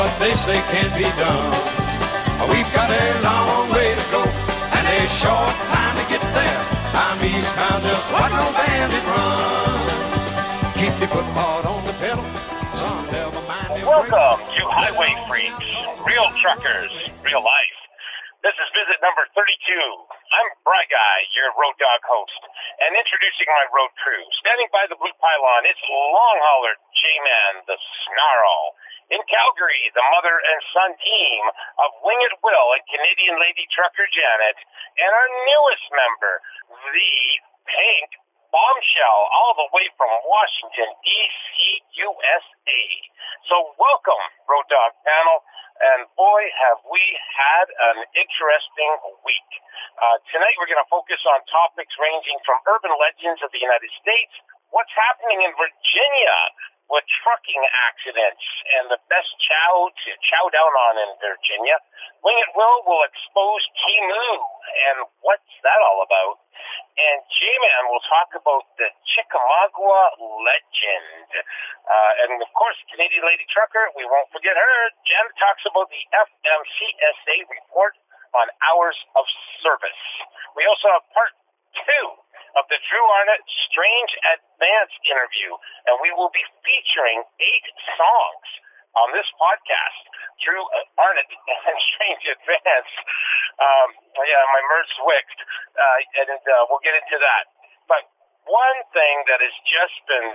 what they say can't be done. We've got a long way to go and a short time to get there. I'm eastbound, just watch no bandit run. Keep your foot hard on the pedal. Son, never mind them Welcome to HiWay Freeks, real truckers, real life. This is visit number 32. I'm BriGuy, your road dog host, and introducing my road crew. Standing by the blue pylon, it's long hauler Jay-Man, the Snarl. In Calgary, the mother and son team of Wing It Will and Canadian Lady Trucker Janet, and our newest member, the Pink Bombshell, all the way from Washington, D.C., USA. So welcome, Road Dog panel, and boy, have we had an interesting week. Uh, tonight we're going to focus on topics ranging from urban legends of the United States, what's happening in Virginia with trucking accidents, and the best chow to chow down on in Virginia. Wing It Will will expose Temu, and what's that all about? And Jay-Man will talk about the Chickamauga legend. Uh, and of course, Canadian Lady Trucker, we won't forget her. Jen talks about the FMCSA report on hours of service. We also have part two of the Drew Arnott Strange Advance interview, and we will be featuring eight songs on this podcast. Drew Arnott and Strange Advance. Um, yeah, my merch wicked, uh, and uh, we'll get into that. But one thing that has just been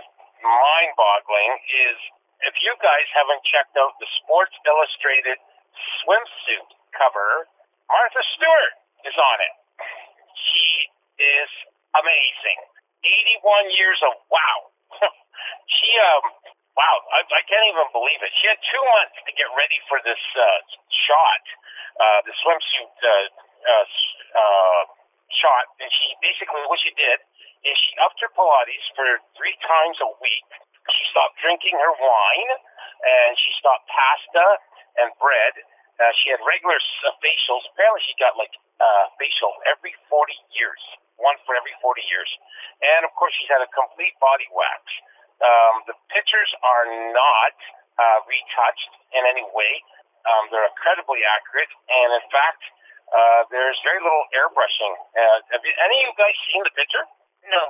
mind-boggling is if you guys haven't checked out the Sports Illustrated swimsuit cover, Martha Stewart is on it. She is amazing. 81 years of wow. she um wow, I, I can't even believe it. She had two months to get ready for this uh, shot, uh, the swimsuit uh, uh, uh, shot, and she basically what she did is she upped her Pilates for three times a week. She stopped drinking her wine, and she stopped pasta and bread. Uh, she had regular uh, facials. Apparently, she got like uh, facial every 40 years one for every 40 years. And of course, she's had a complete body wax. Um, the pictures are not uh, retouched in any way. Um, they're incredibly accurate, and in fact, uh, there's very little airbrushing. Uh, have you, any of you guys seen the picture? No,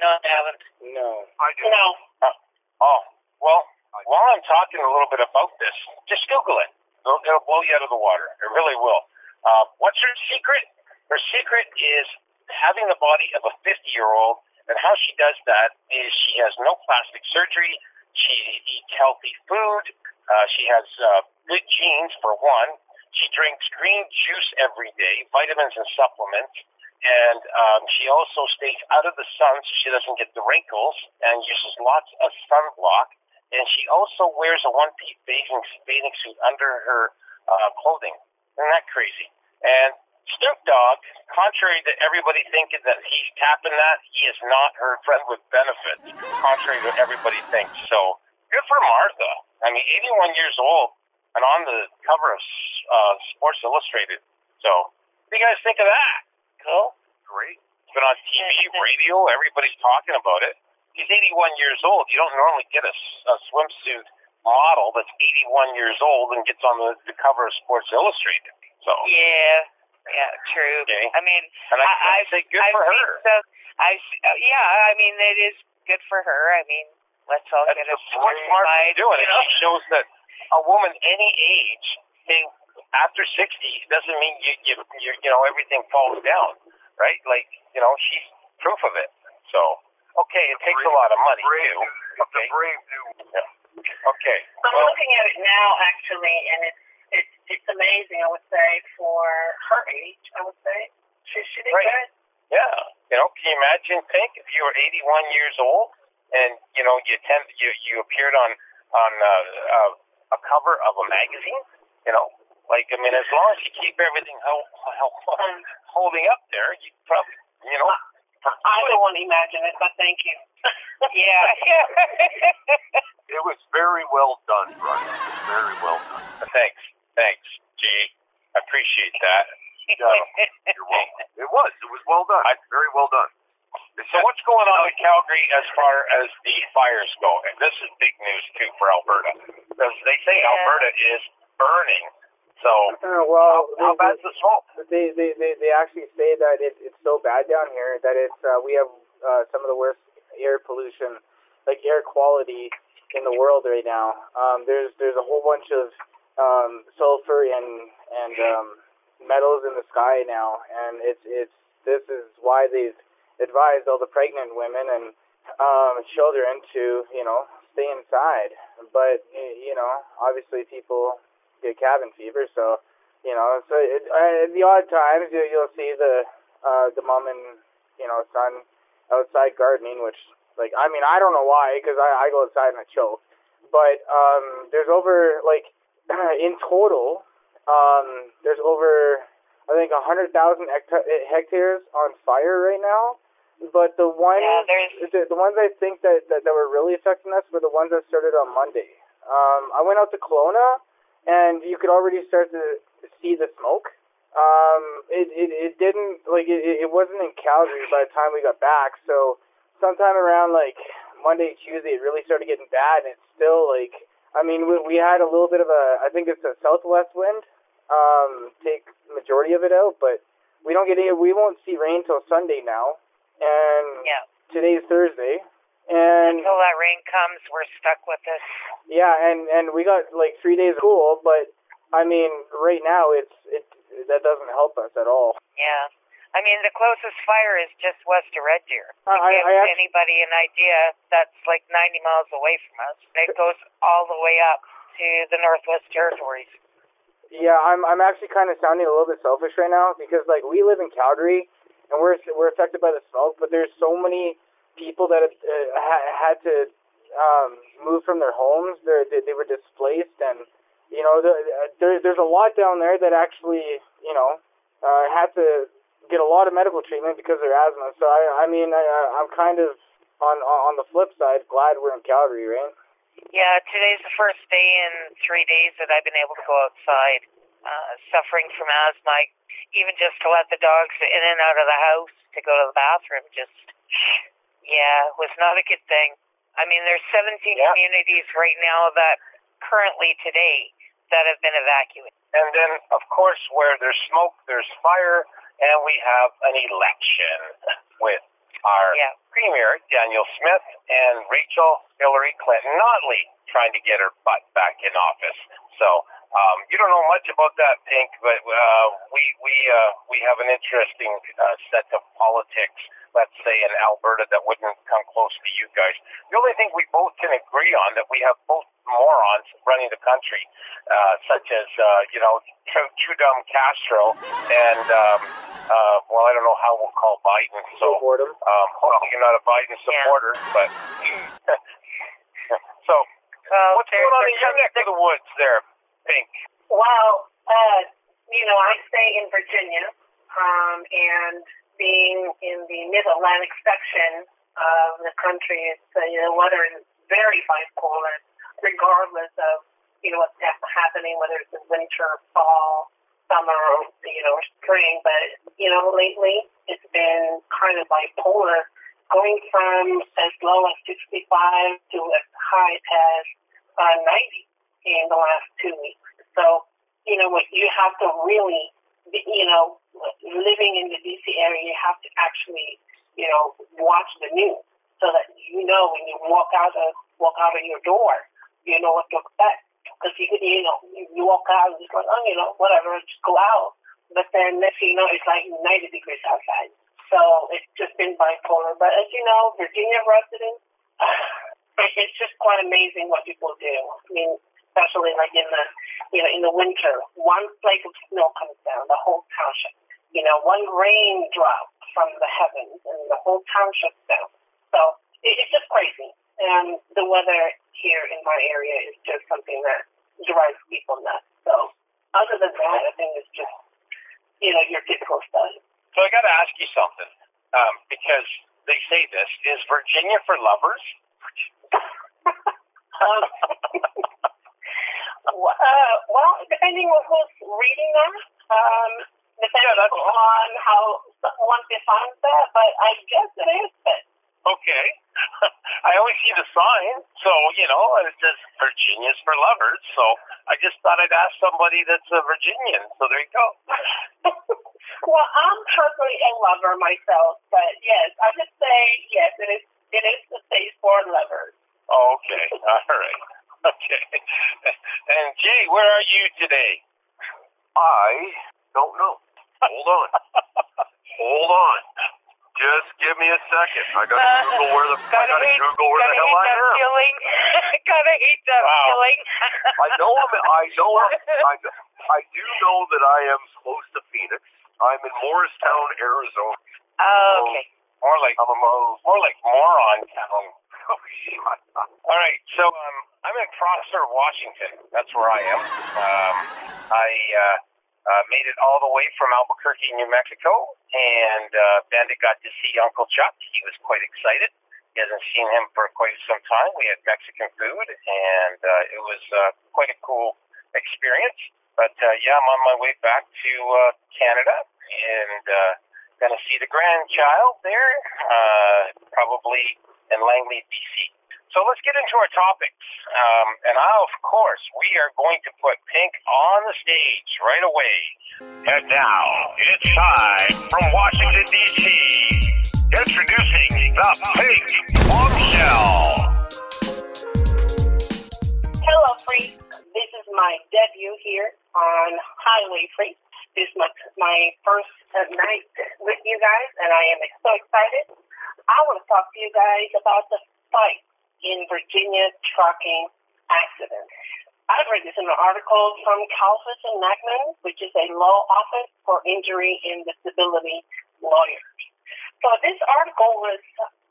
no, I haven't. No. I do. No. Uh, oh, well, while I'm talking a little bit about this, just Google it. It'll, it'll blow you out of the water. It really will. Uh, what's her secret? Her secret is having the body of a 50 year old, and how she does that is she has no plastic surgery. She eats healthy food. Uh, she has uh, good genes, for one. She drinks green juice every day, vitamins and supplements. And um, she also stays out of the sun so she doesn't get the wrinkles and uses lots of sunblock. And she also wears a one piece bathing, bathing suit under her uh, clothing. Isn't that crazy? And Snoop Dogg, contrary to everybody thinking that he's tapping that, he is not her friend with benefits, contrary to everybody thinks. So good for Martha. I mean, 81 years old and on the cover of uh, Sports Illustrated. So what do you guys think of that? Cool. Great. It's been on TV, radio, everybody's talking about it. He's 81 years old. You don't normally get a, a swimsuit model that's 81 years old and gets on the, the cover of Sports Illustrated. So Yeah, yeah, true. Okay. I mean, And I, I, I I've, say good I've for seen her. Some, I've, uh, yeah, I mean, it is good for her. I mean, let's all That's get the a what Martha's side, doing. you It know? just shows that a woman any age, they, after 60, doesn't mean you, you, you, you know, everything falls down, right? Like, you know, she's proof of it. So, okay, it takes a lot of money, brave too. new, it's a Okay. brave new. Okay. I'm Well, looking at it now, actually, and it's it's it's amazing. I would say for her age, I would say she she did Right. good. yeah. You know, can you imagine, Pink, if you were 81 years old and, you know, you attend, you, you appeared on, on, uh, uh, a cover of a magazine, you know, like, I mean, as long as you keep everything hel- hel- holding up there, you probably, you know, I don't want to imagine it, but thank you. Yeah, yeah. It was very well done, Brian. It was very well done. thanks, thanks, G. I appreciate that. Yeah, you're welcome. It was. It was well done. Very well done. So what's going on in Calgary as far as the fires go? And this is big news too for Alberta, because they say Yeah. Alberta is burning. So Uh, well, how, how they- bad's the smoke? they, they, they, they actually say that it, it's so bad down here that it's uh, we have uh, some of the worst air pollution, like air quality in the world right now. Um, there's there's a whole bunch of um, sulfur and and um, metals in the sky now, and it's it's this is why they've advised all the pregnant women and um, children to you know stay inside. But you know, obviously people get cabin fever, so you know, so it, uh, at the odd times you, you'll see the uh, the mom and you know son outside gardening, which like I mean I don't know why because I, I go outside and I choke, but um, there's over like in total um, there's over I think a hundred thousand hecta- hectares on fire right now. But the ones, Yeah, the, the ones I think that, that that were really affecting us were the ones that started on Monday. Um, I went out to Kelowna, and you could already start to see the smoke. Um, it, it, it didn't like it, it wasn't in Calgary by the time we got back. So sometime around like Monday, Tuesday, it really started getting bad, and it's still like I mean we we had a little bit of a I think it's a southwest wind um take majority of it out, but we don't get any we won't see rain till Sunday now, and Yeah. today's Thursday, and Until that rain comes, we're stuck with this. yeah, and and we got like three days of cool, but I mean, right now it's it that doesn't help us at all. Yeah. I mean, the closest fire is just west of Red Deer. I- To I- give I anybody an idea, that's like 90 miles away from us. It goes all the way up to the Northwest Territories. Yeah, I'm I'm actually kind of sounding a little bit selfish right now because like we live in Calgary and we're we're affected by the smoke, but there's so many people that have uh, ha- had to um, move from their homes. They're, they they were displaced, and you know the, uh, there there's a lot down there that actually you know uh, had to get a lot of medical treatment because of their asthma. So I I mean I I'm kind of on on the flip side glad we're in Calgary, right? Yeah, today's the first day in three days that I've been able to go outside. Uh, suffering from asthma, I- even just to let the dogs in and out of the house to go to the bathroom, just yeah, was not a good thing. I mean, there's 17 Yeah. communities right now that currently today that have been evacuated. And then, of course, where there's smoke, there's fire, and we have an election with our Yeah. Premier, Danielle Smith, and Rachel Hillary Clinton Notley trying to get her butt back in office. So, um, you don't know much about that, Pink, but uh, we we uh, we have an interesting uh, set of politics. Let's say in Alberta that wouldn't come close to you guys. The only thing we both can agree on that we have both morons running the country, uh, such as uh, you know Ch- Chudum Castro and um, uh, well, I don't know how we'll call Biden. So Support 'em. um, hopefully you're not a Biden supporter, but so Well, what's going on in your neck of the woods there, Pink? Well, uh, you know, I stay in Virginia, um, and being in the mid-Atlantic section of the country, it's, uh, you know, weather is very bipolar, regardless of, you know, what's happening, whether it's in winter, fall, summer, or, you know, or spring. But, you know, lately it's been kind of bipolar, going from as low as 65 to as high as uh, 90 in the last two weeks. So, you know, what you have to really, you know, living in the DC area, you have to actually, you know, watch the news so that you know when you walk out of walk out of your door, you know what to expect. Because you you know, you you walk out and just like, oh, you know, whatever, just go out. But then next thing you know, it's like 90 degrees outside. So it's just been bipolar. But as you know, Virginia residents, it's just quite amazing what people do. I mean, especially like in the, you know, in the winter, one flake of snow comes down, the whole township. You know, one raindrop from the heavens, and the whole township's down. So it, it's just crazy. And the weather here in my area is just something that drives people nuts. So other than that, I think it's just, you know, your typical stuff. So I got to ask you something, um, because they say this: is Virginia for lovers? Um, uh, well, depending on who's reading them, um, depending on how one defines that, but I guess it is. But Okay. I always see the sign, so you know, it says Virginia's for lovers. So I just thought I'd ask somebody that's a Virginian. So there you go. well, I'm personally a lover myself, but yes, I just say yes. It is. It is the state for lovers. Okay. All right. Okay. And Jay, where are you today? I don't know. Hold on. Hold on. Just give me a second. I gotta Uh, Google where the I gotta gotta hate, Google where the gotta hell I hate that am. feeling. gotta hate that Wow. feeling. I know I'm. I know. I'm, I I do know that I am close to Phoenix. I'm in Morristown, Arizona. Oh, okay. More like I'm a more like moron town. Oh. All right, so um, I'm in Prosser, Washington. That's where I am. Um, I uh, uh, made it all the way from Albuquerque, New Mexico, and uh, Bandit got to see Uncle Chuck. He was quite excited. He hasn't seen him for quite some time. We had Mexican food, and uh, it was uh, quite a cool experience. But uh, yeah, I'm on my way back to uh, Canada, and uh, gonna see the grandchild there, uh, probably in Langley, BC. So let's get into our topics. Um, and I, of course, we are going to put Pink on the stage right away. And now it's time from Washington, D.C. Introducing the Pink Bombshell. Hello, Freak. This is my debut here on Highway Freak. This is my, my first uh, night with you guys, and I am so excited. I want to talk to you guys about the fight in Virginia trucking accident. I've read this in an article from Kalfus and which is a law office for injury and disability lawyers. So this article was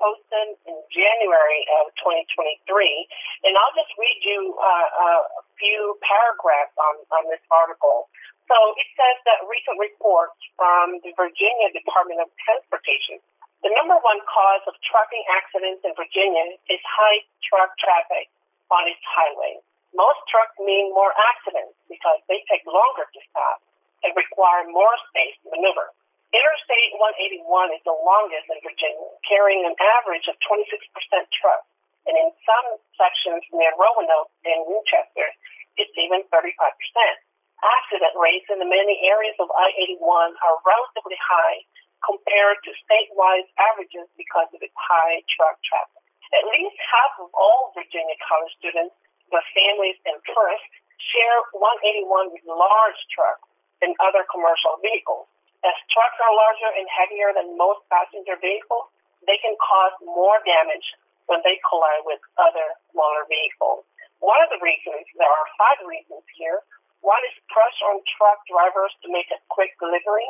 posted in January of 2023, and I'll just read you uh, a few paragraphs on, on this article. So it says that recent reports from the Virginia Department of Transportation, the number one cause of trucking accidents in Virginia is high truck traffic on its highways. Most trucks mean more accidents because they take longer to stop and require more space to maneuver. Interstate 181 is the longest in Virginia, carrying an average of 26% trucks, and in some sections near Roanoke and Winchester, it's even 35%. Accident rates in the many areas of I-81 are relatively high compared to statewide averages because of its high truck traffic. At least half of all Virginia college students, their families, and tourists share 181 with large trucks and other commercial vehicles. As trucks are larger and heavier than most passenger vehicles, they can cause more damage when they collide with other smaller vehicles. One of the reasons, there are five reasons here. One is pressure on truck drivers to make a quick delivery.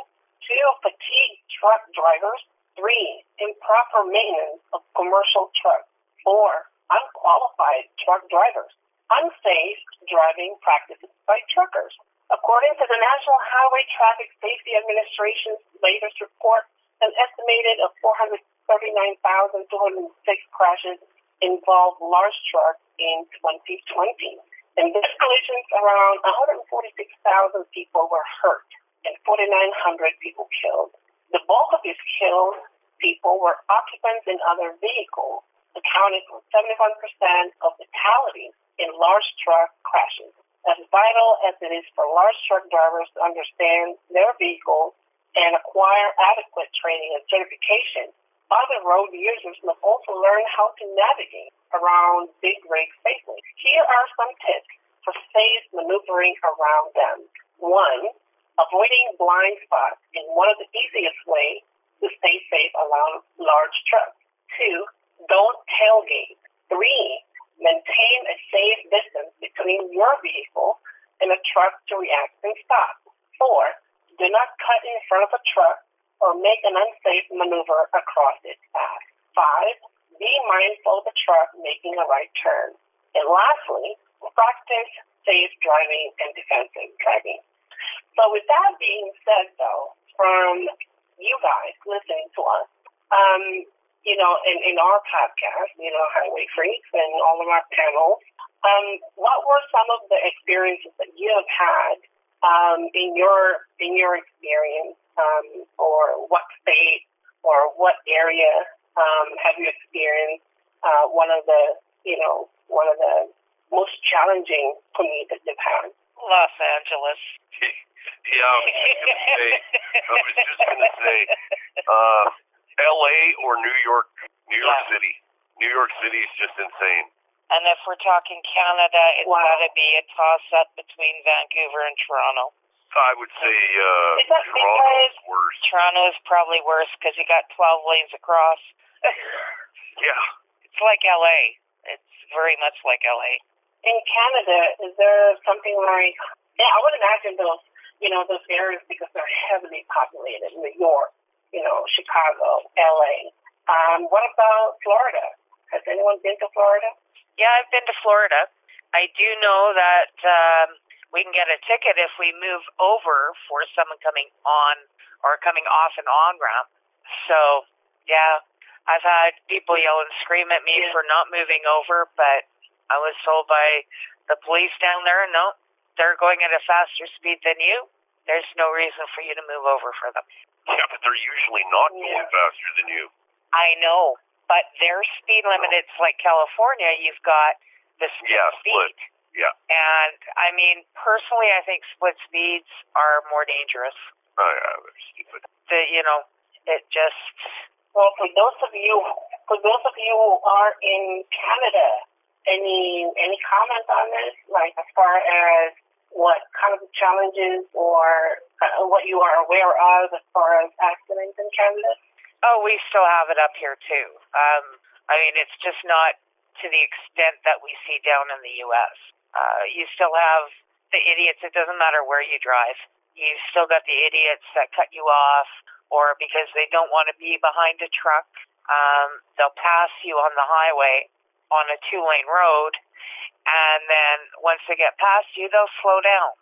Two, fatigued truck drivers. Three, improper maintenance of commercial trucks. Four, unqualified truck drivers. Unsafe driving practices by truckers. According to the National Highway Traffic Safety Administration's latest report, an estimated of 439,206 crashes involved large trucks in 2020. In these collisions, around 146,000 people were hurt and 4,900 people killed. The bulk of these killed people were occupants in other vehicles, accounting for 71% of fatalities in large truck crashes. As vital as it is for large truck drivers to understand their vehicles and acquire adequate training and certification, other road users must also learn how to navigate around big rigs safely. Here are some tips for safe maneuvering around them. One, avoiding blind spots is one of the easiest ways to stay safe around large trucks. Two, don't tailgate. Three, maintain a safe distance between your vehicle and a truck to react and stop. Four, do not cut in front of a truck or make an unsafe maneuver across its path. Five, be mindful of the truck making a right turn. And lastly, practice safe driving and defensive driving. So with that being said though, from you guys listening to us, um, you know, in, in our podcast, you know, Highway Freaks and all of our panels, um, what were some of the experiences that you have had um, in your in your experience, um, or what state or what area um, have you experienced uh, one of the, you know, one of the most challenging commutes that you've had? Los Angeles. Yeah, I was just gonna say, I was just gonna say, uh, L.A. or New York, New York Yeah. City. New York City is just insane. And if we're talking Canada, it's Wow. got to be a toss up between Vancouver and Toronto. I would say uh, Is that Toronto's worse. Toronto is probably worse because you got 12 lanes across. Yeah. it's like LA. It's very much like LA. In Canada, is there something like, yeah, I would imagine those, you know, those areas because they're heavily populated, New York, you know, Chicago, LA. Um, what about Florida? Has anyone been to Florida? Yeah, I've been to Florida. I do know that um, we can get a ticket if we move over for someone coming on or coming off an on ramp. So, yeah, I've had people yell and scream at me Yeah. for not moving over, but I was told by the police down there, no, they're going at a faster speed than you. There's no reason for you to move over for them. Yeah, but they're usually not going faster than you. I know, but their speed limit, it's like California, you've got the split Yeah, speed. split. Yeah. And I mean, personally, I think split speeds are more dangerous. Oh, yeah, they're stupid. The you know, it just Well, for those of you, for those of you who are in Canada, any any comment on this? Like as far as what kind of challenges or uh, what you are aware of as far as accidents in Canada? oh, we still have it up here too. Um, I mean, it's just not to the extent that we see down in the U.S. Uh, you still have the idiots. It doesn't matter where you drive. You still got the idiots that cut you off, or because they don't want to be behind a truck, um, they'll pass you on the highway on a two-lane road, and then once they get past you, they'll slow down.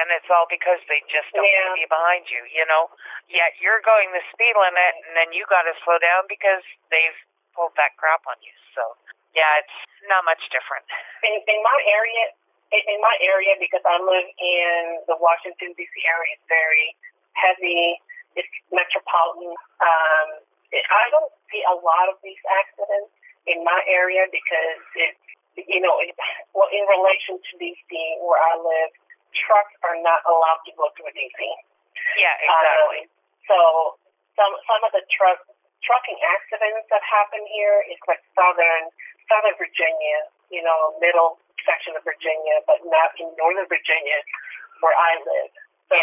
And it's all because they just don't want to be behind you, you know? Yet you're going the speed limit, and then you got to slow down because they've pulled that crap on you. So, yeah, it's not much different. In in my area, in, in my area, because I live in the Washington D.C. area, it's very heavy. It's metropolitan. Um, I don't see a lot of these accidents in my area because it's you know, it, well, in relation to D.C. where I live, trucks are not allowed to go through D.C. Yeah, exactly. Um, so some some of the truck trucking accidents that happen here is like southern southern Virginia, you know, middle section of Virginia, but not in northern Virginia where I live. So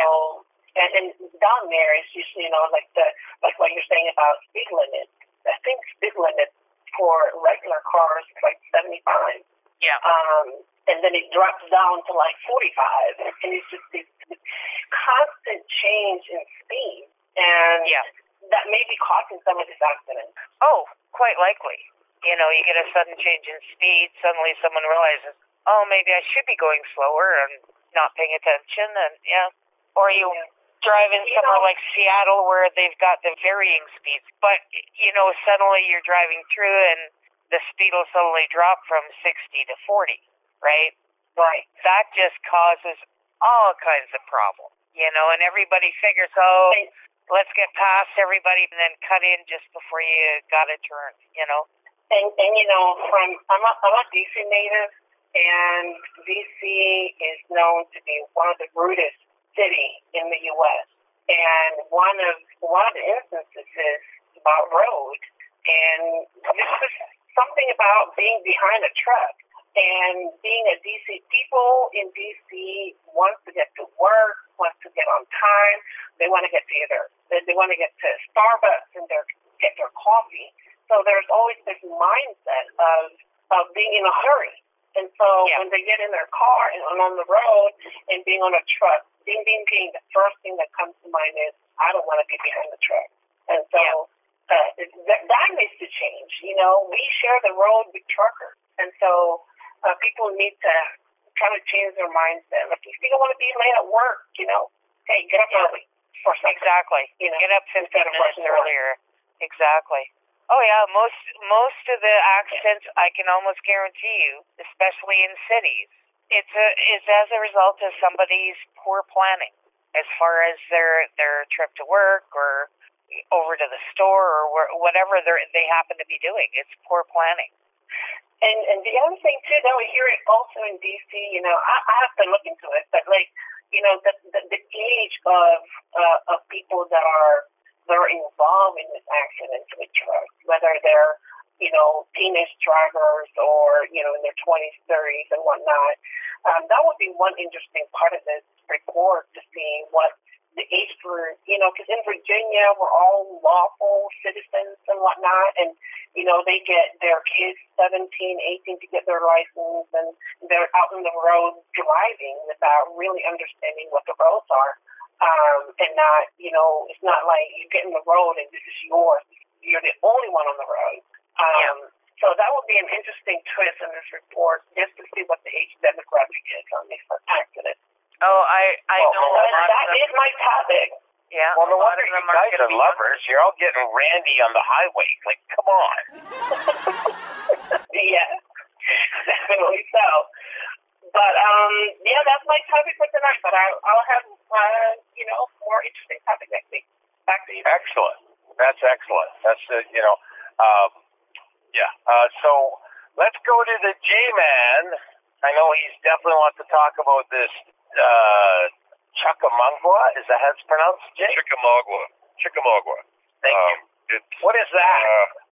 and, and down there is just you know like the like what you're saying about speed limit. I think speed limit for regular cars like seventy five yeah. um, and then it drops down to like 45, and it's just this, this constant change in speed, and Yeah. that may be causing some of these accidents. Oh, quite likely. You know, you get a sudden change in speed, suddenly someone realizes, oh, maybe I should be going slower and not paying attention, and yeah. Or you Yeah. Drive in somewhere like Seattle where they've got the varying speeds, but, you know, suddenly you're driving through and the speed will suddenly drop from 60 to 40, right? Right. That just causes all kinds of problems, you know, and everybody figures, oh, let's get past everybody and then cut in just before you got to turn, you know? and, and you know, from I'm a, I'm a DC native, and DC is known to be one of the rudest city in the U.S. And one of one of the instances is about road, and this is something about being behind a truck and being a DC. People in DC want to get to work, want to get on time. They want to get to they, they want to get to Starbucks and their get their coffee. So there's always this mindset of of being in a hurry. And so Yeah. when they get in their car and on the road and being on a truck, ding ding ding, the first thing that comes to mind is I don't want to be behind the truck. And so Yeah. uh, that, that needs to change. You know, we share the road with truckers, and so uh, people need to try to change their mindset. Like if you don't want to be late at work, you know, hey, get up Yeah. early or. Exactly. You know, Get up 15 minutes earlier. Exactly. Oh yeah, most most of the accidents I can almost guarantee you, especially in cities, it's a is as a result of somebody's poor planning as far as their their trip to work or over to the store or whatever they they happen to be doing. It's poor planning. And and the other thing too that we hear it also in DC, you know, I, I have to look into it, but like, you know, the the, the age of uh, of people that are that are involved in this accidents with drugs, whether they're you know, teenage drivers or, you know, in their 20s, 30s, and whatnot. Um, that would be one interesting part of this report to see what the age group, you know, because in Virginia, we're all lawful citizens and whatnot, and, you know, they get their kids 17, 18 to get their license, and they're out on the road driving without really understanding what the roads are. Um, and not, you know, it's not like you get in the road and this is yours. You're the only one on the road. Um, So that will be an interesting twist in this report, just to see what the age demographic is on these accidents. Oh, I I Well, know well, a lot that of is my topic. Yeah, Well, no a lot wonder of you them are guys are lovers. You're all getting randy on the highway. Like, come on. yeah, definitely so. But um, yeah, that's my topic for tonight. But I'll, I'll have uh, you know more interesting topic next week. Back to you. Excellent. That's excellent. That's uh, you know, um, yeah. Uh, so let's go to the J-man. I know he's definitely wants to talk about this uh, Chickamauga. Is that how it's pronounced? Jay? Chickamauga. Chickamauga. Thank um, you. What is that? uh,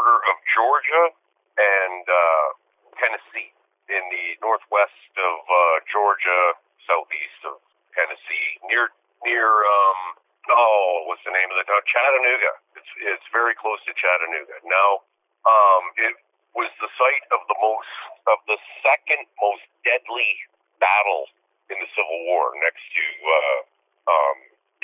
border of Georgia and uh, Tennessee in the northwest of uh, Georgia, southeast of Tennessee, near near um oh what's the name of the town Chattanooga. It's it's very close to Chattanooga. Now Um, it was the site of the most of the second most deadly battle in the Civil War, next to uh, um,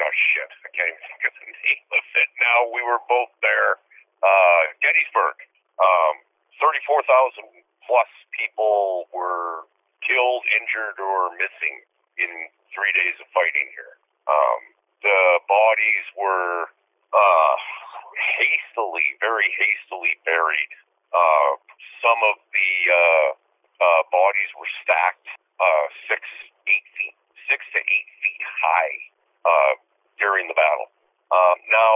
oh shit, I can't even think of the name of it now. We were both there. Uh, Gettysburg. Um, Thirty-four thousand plus people were killed, injured, or missing in three days of fighting here. Um, the bodies were uh, hastily, very hastily buried. Uh, some of the uh, uh, bodies were stacked uh, six, eight feet, six to eight feet high uh, during the battle. Um, now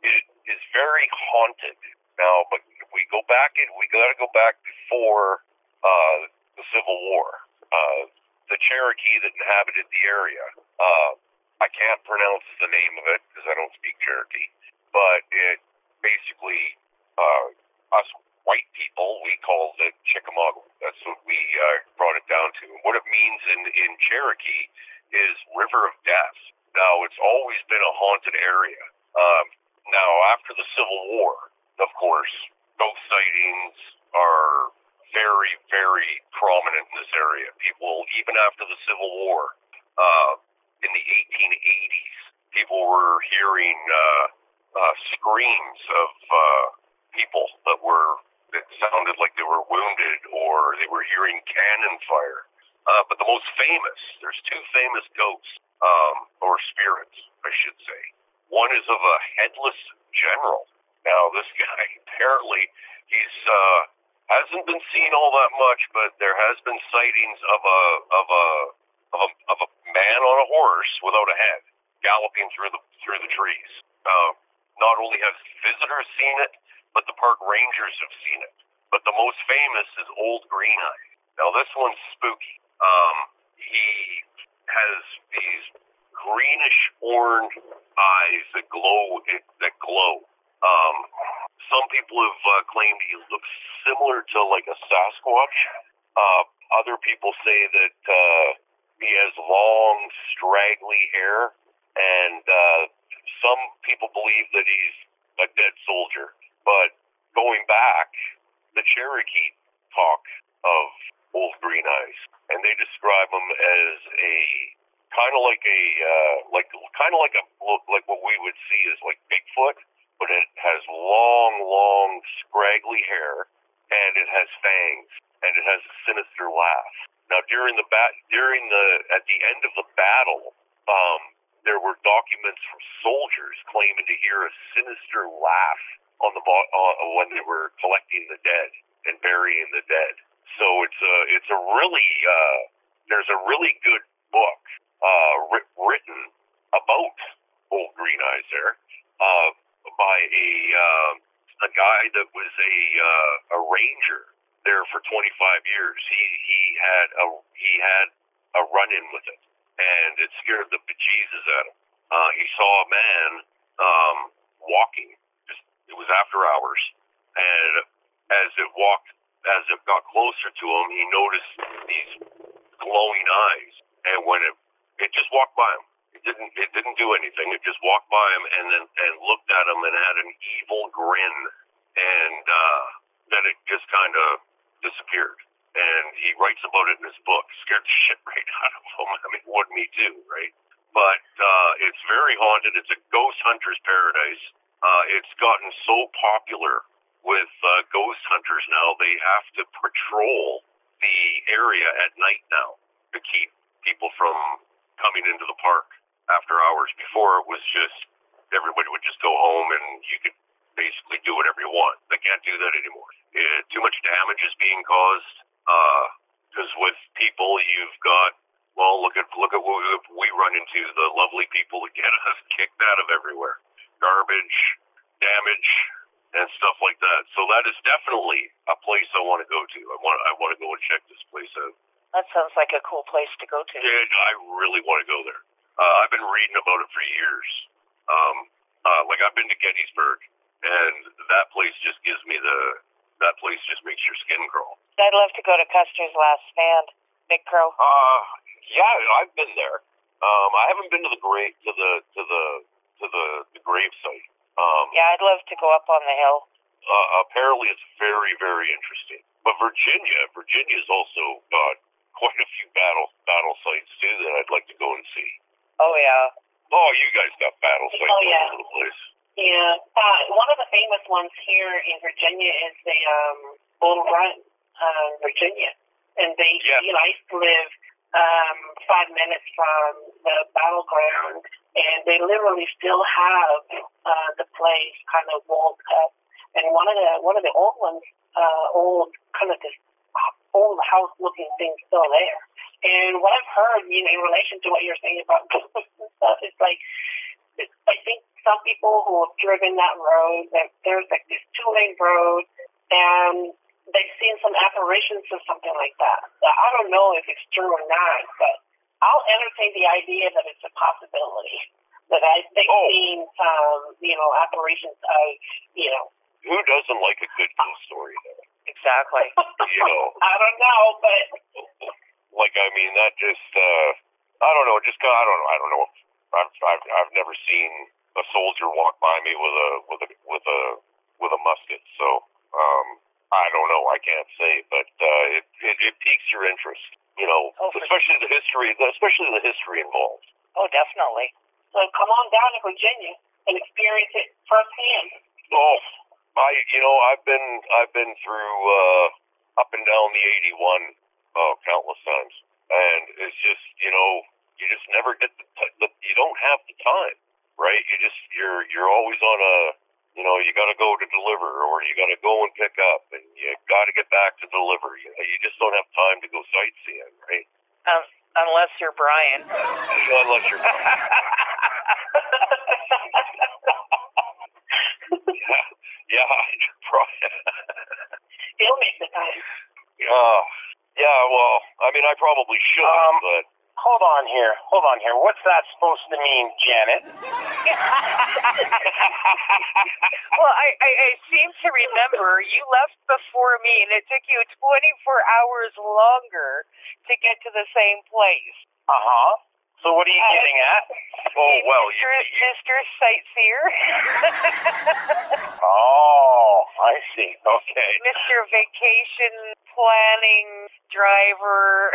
it is very haunted now, but we go back and we got to go back before uh, the Civil War. Uh, the Cherokee that inhabited the area. Uh, I can't pronounce the name of it because I don't speak Cherokee, but it basically uh, us white people we called it Chickamauga. That's what we uh, brought it down to. What it means in in Cherokee is River of Death. Now it's always been a haunted area. Um, now after the Civil War, of course, ghost sightings are very, very prominent in this area. People, even after the Civil War, uh, in the 1880s, people were hearing uh, uh, screams of uh, people that were that sounded like they were wounded, or they were hearing cannon fire. Uh, but the most famous, there's two famous ghosts um, or spirits, I should say. One is of a headless general. Now, this guy apparently he's uh, hasn't been seen all that much, but there has been sightings of a of a of a, of a man on a horse without a head galloping through the through the trees. Uh, not only have visitors seen it, but the park rangers have seen it. But the most famous is Old Green Eye. Now this one's spooky. Um, he has these greenish orange eyes that glow that glow. Um, some people have uh, claimed he looks similar to like a Sasquatch. Uh, other people say that uh, he has long, straggly hair, and uh, some people believe that he's a dead soldier. But going back, the Cherokee talk of Old Green Eyes, and they describe him as a kind of like a uh, like kind of like a like what we would see as like Bigfoot, but it has long, long, scraggly hair, and it has fangs, and it has a sinister laugh. Now, during the bat, during the at the end of the battle, um, there were documents from soldiers claiming to hear a sinister laugh on the bo- uh, when they were collecting the dead and burying the dead. So it's a it's a really uh, there's a really good book uh, writ- written about Old Green Eyes there uh, by a uh, a guy that was a uh, a ranger there for 25 years. He he had a he had a run in with it, and it scared the bejesus out of him. Uh, he saw a man um, walking. Just it was after hours, and as it walked, as it got closer to him, he noticed these glowing eyes, and when it it just walked by him. It didn't it didn't do anything. It just walked by him and then and looked at him and had an evil grin, and uh, then it just kind of disappeared. And he writes about it in his book. Scared the shit right out of him. I mean, would me too, right? But uh, it's very haunted. It's a ghost hunter's paradise. Uh, it's gotten so popular with uh, ghost hunters now. They have to patrol the area at night now to keep people from coming into the park after hours. Before it was just everybody would just go home and you could basically do whatever you want. They can't do that anymore. It, too much damage is being caused. Uh, because with people, you've got well, look at look at what we run into the lovely people that get us kicked out of everywhere, garbage, damage, and stuff like that. So that is definitely a place I want to go to. I want I want to go and check this place out. That sounds like a cool place to go to. And I really want to go there. Uh, I've been reading about it for years. Um, uh, like I've been to Gettysburg, and that place just gives me the that place just makes your skin crawl. I'd love to go to Custer's Last Stand, Big Crow. Uh, yeah, I've been there. Um, I haven't been to the grave to the to the to the the grave site. Um, Yeah, I'd love to go up on the hill. uh, apparently it's very, very interesting. But Virginia, Virginia has also got quite a few battle battle sites too that I'd like to go and see. Oh yeah. Oh, you guys got battle sites Oh, yeah. all over the place. Yeah. Uh, one of the famous ones here in Virginia is the um, Bull Run, um, Virginia. And they, Yeah. you know, I used to live um, five minutes from the battleground, and they literally still have uh, the place kind of walled up. And one of the one of the old ones, uh, old kind of this old house looking thing still there. And what I've heard, you know, in relation to what you're saying about ghosts and stuff, it's like I think some people who have driven that road, that there's like this two lane road, and they've seen some apparitions or something like that. I don't know if it's true or not, but I'll entertain the idea that it's a possibility that I they've Oh. seen um, you know apparitions of you know Who doesn't like a good ghost story? Though? Exactly. You know, I don't know, but like I mean that just uh, I don't know, just I don't know, I don't know. I've I've I've never seen a soldier walk by me with a with a with a with a musket, so um, I don't know. I can't say, but uh, it, it it piques your interest. You know, Oh, especially the history, especially the history involved. Oh, definitely. so come on down to Virginia and experience it firsthand. Oh, I you know I've been I've been through uh, up and down the 81 uh, countless times, and it's just you know you just never get the, t- the you don't have the time, right? You just you're you're always on a you know you got to go to deliver or you got to go and pick up and you got to get back to deliver. You know, you just don't have time to go sightseeing, right? Um, unless you're Brian. Unless you're yeah, yeah, Brian. He'll make the time. Yeah, yeah. Well, I mean, I probably should, Um, but Hold on here. Hold on here. What's that supposed to mean, Janet? well, I, I, I seem to remember you left before me, and it took you 24 hours longer to get to the same place. Uh huh. So what are you getting at? oh well, you, Mr. Mr. Sightseer, Oh, I see. Okay. Mr. Vacation Planning Driver.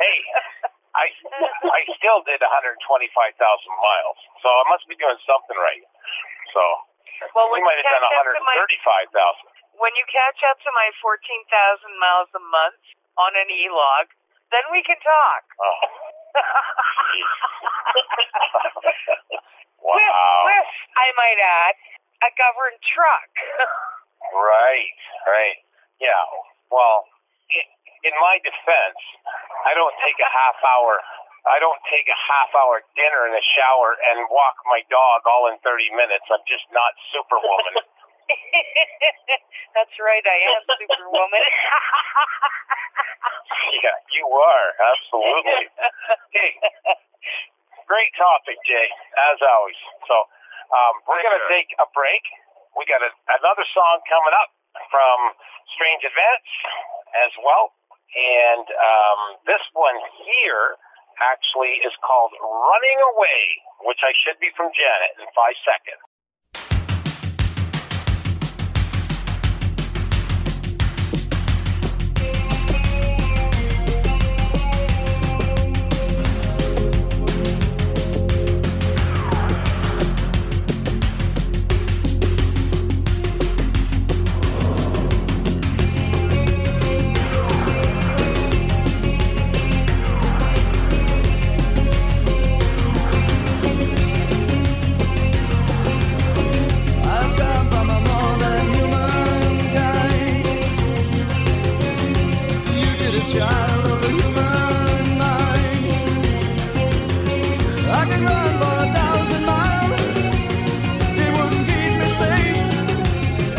Hey, I I still did 125,000 miles, so I must be doing something right. So well, we might have done up to my 135,000. when you catch up to my 14,000 miles a month on an e-log, then we can talk. Oh, wow. with, I might add, a governed truck. Right, right. Yeah. Well, in, in my defense, I don't take a half hour. I don't take a half hour dinner in the shower and walk my dog all in 30 minutes. I'm just not Superwoman. That's right, I am Superwoman. yeah, you are absolutely. Hey, great topic, Jay, as always. So, um, we're going to take a break. We got a, another song coming up from Strange Advance as well. And um, this one here actually is called Running Away, which I should be from Janet in five seconds.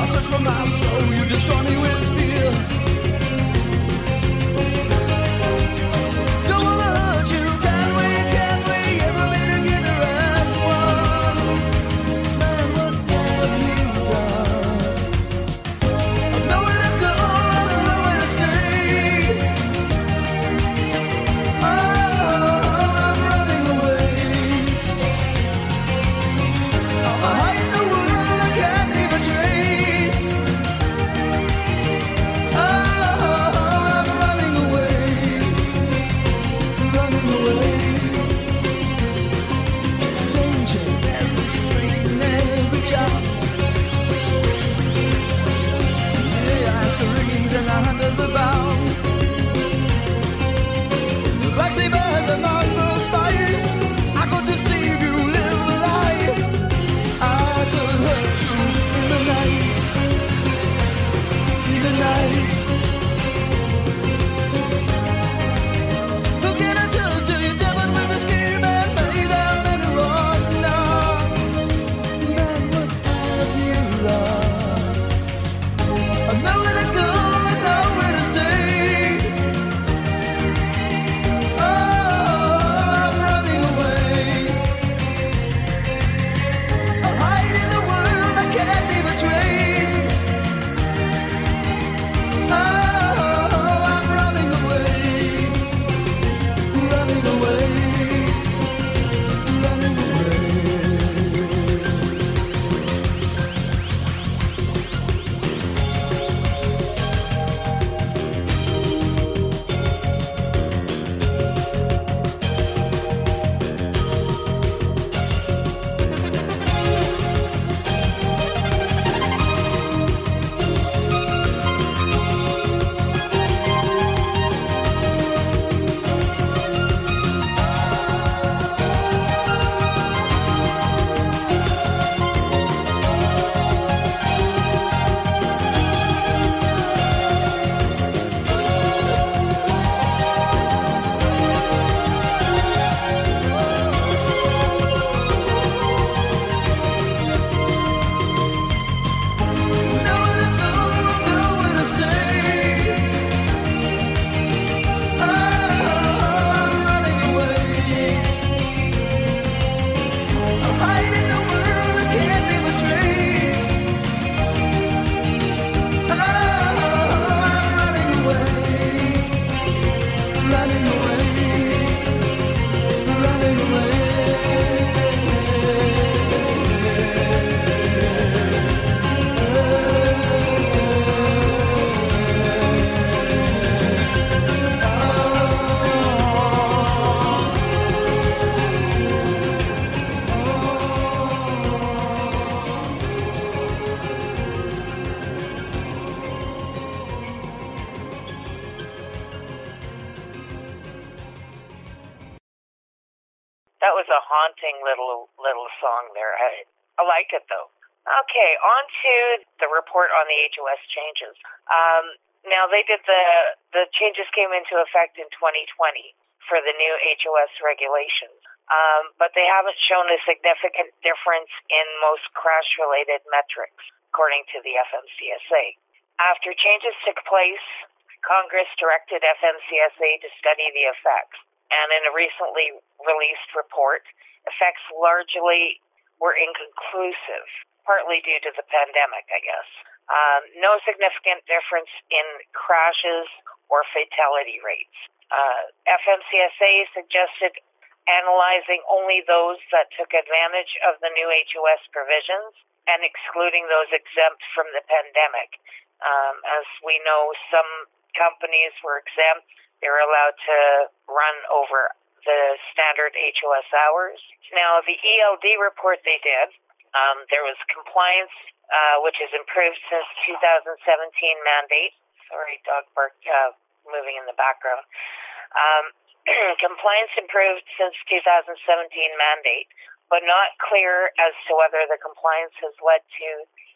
I search for my soul. You destroy me with fear. Report on the HOS changes. Um, now they did the the changes came into effect in 2020 for the new HOS regulations, um, but they haven't shown a significant difference in most crash related metrics, according to the FMCSA. After changes took place, Congress directed FMCSA to study the effects, and in a recently released report, effects largely were inconclusive, partly due to the pandemic, I guess. Um, no significant difference in crashes or fatality rates. Uh, FMCSA suggested analyzing only those that took advantage of the new HOS provisions and excluding those exempt from the pandemic. Um, as we know, some companies were exempt. They were allowed to run over the standard HOS hours. Now, the ELD report they did, um, there was compliance, uh, which has improved since 2017 mandate. Sorry, dog bark uh, moving in the background. Um, compliance improved since 2017 mandate, but not clear as to whether the compliance has led to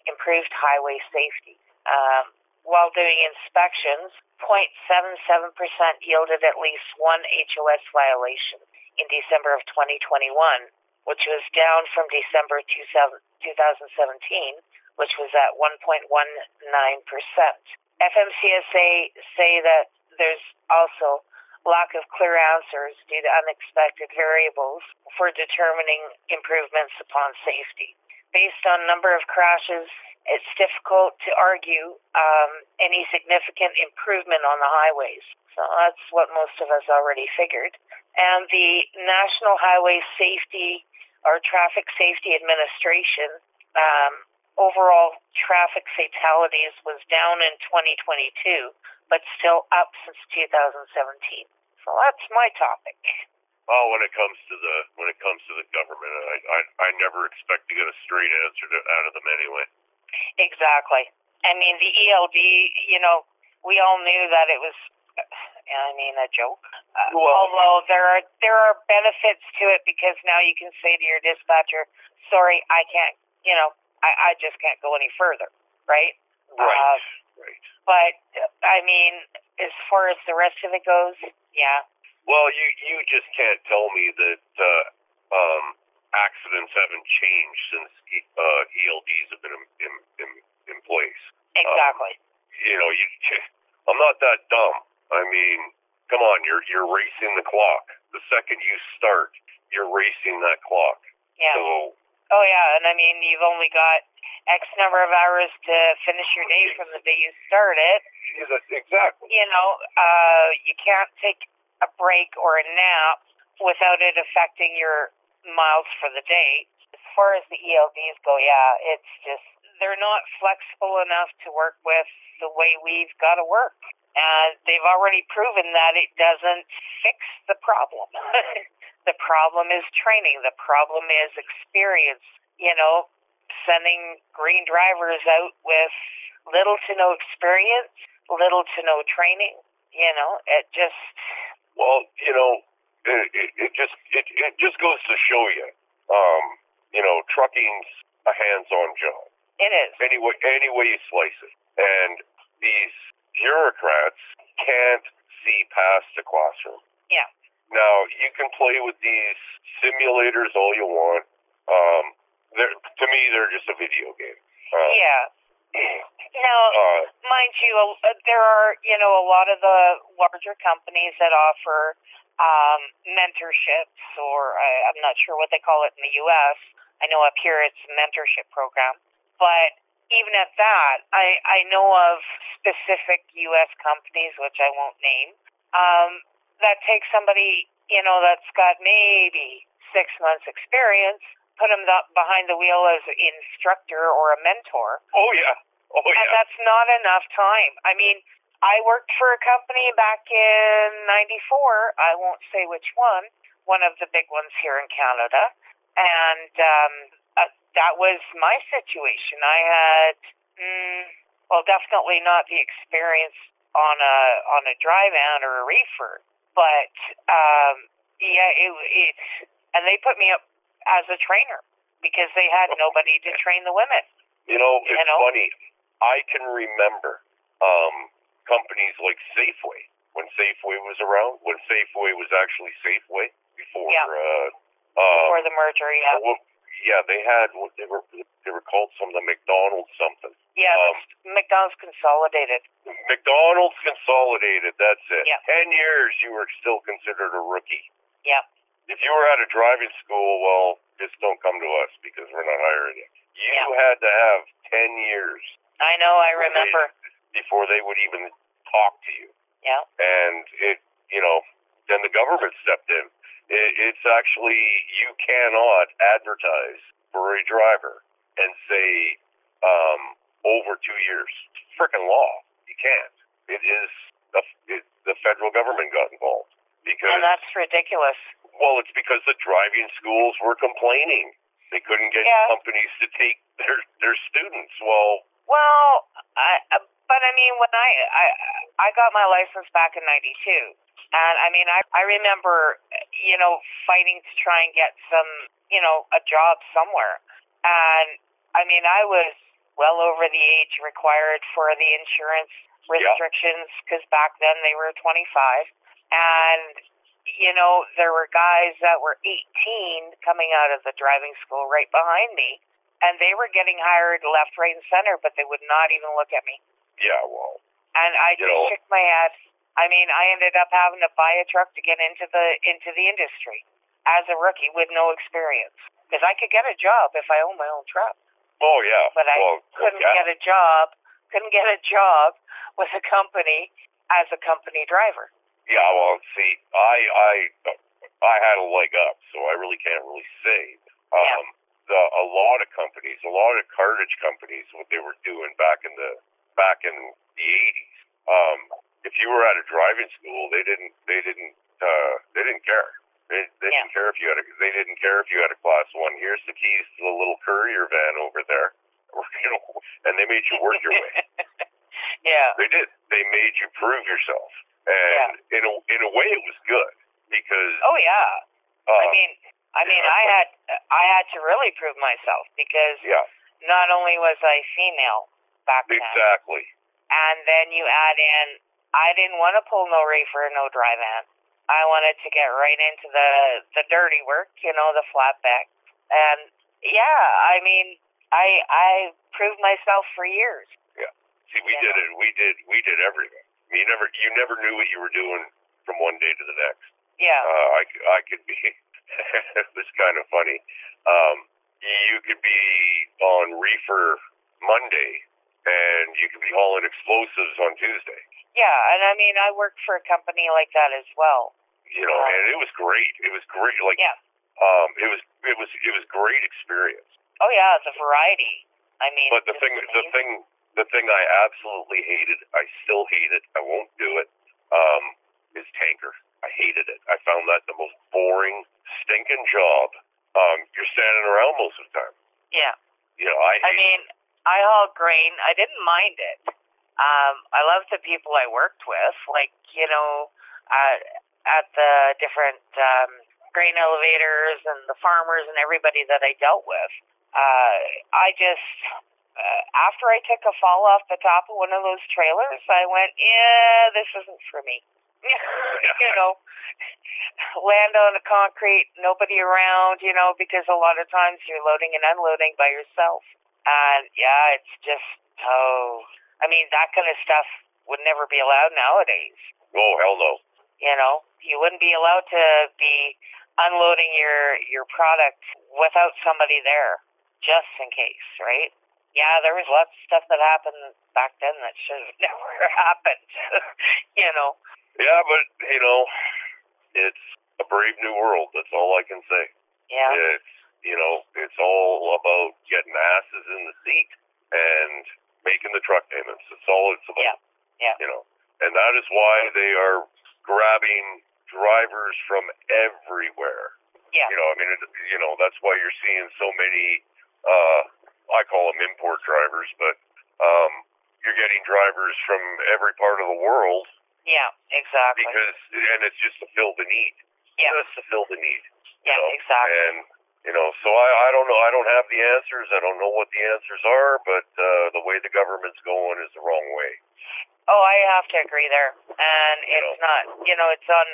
improved highway safety. Um, while doing inspections, 0.77% yielded at least one HOS violation in December of 2021, which was down from December 2017, which was at 1.19%. FMCSA say that there's also lack of clear answers due to unexpected variables for determining improvements upon safety. Based on number of crashes, it's difficult to argue um, any significant improvement on the highways. So that's what most of us already figured. And the National Highway Safety or Traffic Safety Administration um, overall traffic fatalities was down in 2022, but still up since 2017. So that's my topic. Well, when it comes to the when it comes to the government, I I, I never expect to get a straight answer to, out of them anyway. Exactly. I mean, the ELD, you know, we all knew that it was, I mean, a joke. Uh, Well- although there are there are benefits to it because now you can say to your dispatcher, "Sorry, I can't," you know, I I just can't go any further, right? Right. right. But uh, I mean, as far as the rest of it goes, yeah, Well, you you just can't tell me that uh, um, accidents haven't changed since E- uh, ELDs have been in, in, in, in place. exactly. You know, you I'm not that dumb. I mean, come on, you're you're racing the clock. The second you start, you're racing that clock. yeah. So Oh yeah, and I mean, you've only got X number of hours to finish your day from the day you start it. exactly. you know, uh, you can't take a break or a nap without it affecting your miles for the day. As far as the ELDs go, yeah, it's just they're not flexible enough to work with the way we've got to work. And they've already proven that it doesn't fix the problem. the problem is training. The problem is experience. You know, sending green drivers out with little to no experience, little to no training. You know, it just Well, you know, it, it, it just it, it just goes to show you, um, you know, trucking's a hands-on job. it is. Any way, any way you slice it, and these bureaucrats can't see past the classroom. Yeah. Now you can play with these simulators all you want. Um, they're, to me, they're just a video game. Uh, Yeah. Now, Uh, mind you, uh, there are you know a lot of the larger companies that offer um, mentorships, or I, I'm not sure what they call it in the U.S. I know up here it's a mentorship program, but even at that, I I know of specific U.S. companies, which I won't name, um, that take somebody you know that's got maybe six months experience, put them up behind the wheel as an instructor or a mentor, oh yeah. Oh yeah. and yeah. that's not enough time. I mean, I worked for a company back in '94. I won't say which one, one of the big ones here in Canada, and um, uh, that was my situation. I had, mm, well, definitely not the experience on a on a dry van or a reefer, but um, yeah, it, it's and they put me up as a trainer because they had nobody to train the women. You know, You it's know? funny. I can remember um, companies like Safeway when Safeway was around. When Safeway was actually Safeway before. Yeah. Uh, um, Before the merger, yeah. well, yeah, they had what they were they were called some of the McDonald's something. Yeah, um, McDonald's consolidated. McDonald's Consolidated. That's it. Yeah. Ten years, you were still considered a rookie. Yeah. If you were at a driving school, well, just don't come to us because we're not hiring you. You Yeah. had to have ten years I know, I remember. Before they would even talk to you. Yeah. And it, you know, then the government stepped in. It, it's actually you cannot advertise for a driver and say um, over two years. Frickin' law. You can't. It is the, it, the federal government got involved because And that's ridiculous. well, it's because the driving schools were complaining they couldn't get Yeah. companies to take their their students. Well, Well, I, but I mean, when I, I, I got my license back in 92. And I mean, I, I remember, you know, fighting to try and get some, you know, a job somewhere. And I mean, I was well over the age required for the insurance restrictions because back then they were 25. And, you know, there were guys that were 18 coming out of the driving school right behind me. And they were getting hired left, right, and center, but they would not even look at me. Yeah, well, And I just know. shook my head. I mean, I ended up having to buy a truck to get into the into the industry as a rookie with no experience because I could get a job if I owned my own truck, oh yeah, but I well, couldn't yeah. get a job. Couldn't get a job with a company as a company driver. Yeah, well, see, I I I had a leg up, so I really can't really say. Um, Yeah. the a lot of companies, a lot of cartage companies, what they were doing back in the back in the eighties. Um, if you were at a driving school, they didn't they didn't uh, they didn't care. They, they Yeah. didn't care if you had a they didn't care if you had a class one. Here's the keys to the little courier van over there, you know, and they made you work your way. yeah. They did. They made you prove yourself, and in a in a way, it was good because Oh yeah. uh, I mean, I mean, I had I had to really prove myself because yeah, not only was I female back then, exactly. and then you add in, I didn't want to pull no reefer, no dry van. I wanted to get right into the the dirty work, you know, the flatback. And yeah, I mean, I I proved myself for years. Yeah. See, we did it. We did. We did everything. You never. You never knew what you were doing from one day to the next. Yeah, Uh, I, I could be. it was kind of funny. Um, you could be on reefer Monday, and you could be hauling explosives on Tuesday. yeah, and I mean, I worked for a company like that as well. You know, Wow. and it was great. It was great. Like, Yeah. um, it was. It was. It was great experience. Oh yeah, the variety. I mean, But the thing, the thing, the thing I absolutely hated, I still hate it. I won't do it. Um, is tanker. I hated it. I found that the most boring, stinking job. Um, you're standing around most of the time. Yeah. You know, I hate. I mean, I haul grain. I didn't mind it. Um, I loved the people I worked with, like you know, uh, at the different um, grain elevators and the farmers and everybody that I dealt with. Uh, I just uh, after I took a fall off the top of one of those trailers, I went, yeah, this isn't for me. you know, land on the concrete, nobody around, you know, because a lot of times you're loading and unloading by yourself. And yeah, it's just oh, I mean that kind of stuff would never be allowed nowadays. oh hell no. You know, you wouldn't be allowed to be unloading your your product without somebody there, just in case, right? Yeah, there was lots of stuff that happened back then that should have never happened. you know. Yeah, but you know, it's a brave new world. That's all I can say. Yeah. It's you know, it's all about getting asses in the seat and making the truck payments. That's all it's about. Yeah. Yeah. You know, and that is why they are grabbing drivers from everywhere. Yeah. You know, I mean, it, you know, that's why you're seeing so many. uh I call them import drivers, but um you're getting drivers from every part of the world Yeah, exactly. because, and it's just to fill the need. Yeah. just to fill the need. Yeah, know? exactly. And you know, so I, I don't know. I don't have the answers. I don't know what the answers are, but uh, the way the government's going is the wrong way. Oh, I have to agree there. And You it's not, you know, it's on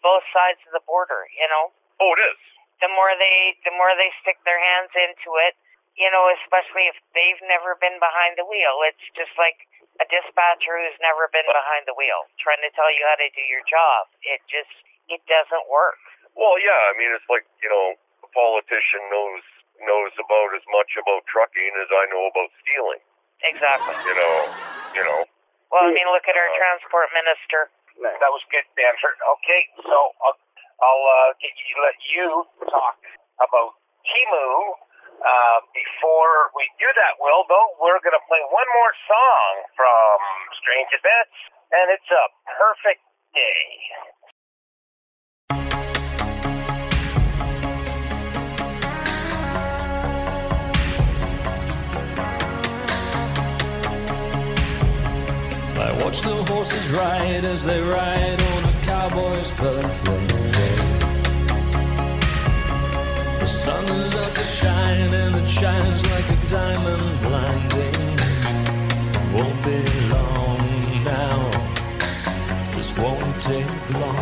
both sides of the border, you know. Oh, it is. The more they the more they stick their hands into it, you know, especially if they've never been behind the wheel. It's just like a dispatcher who's never been behind the wheel trying to tell you how to do your job. It just it doesn't work. Well, yeah. I mean, it's like you know, politician knows knows about as much about trucking as I know about stealing. Exactly. You know, you know. Well, I mean, look at our transport minister. That was good, Danford. Okay, so I'll, I'll uh, get you, let you talk about Temu. Uh, before we do that, Will, though, we're going to play one more song from Strange Advance, and it's a perfect day. Ride as they ride on a cowboy's birthday. The sun is out to shine and it shines like a diamond blinding. Won't be long now. This won't take long.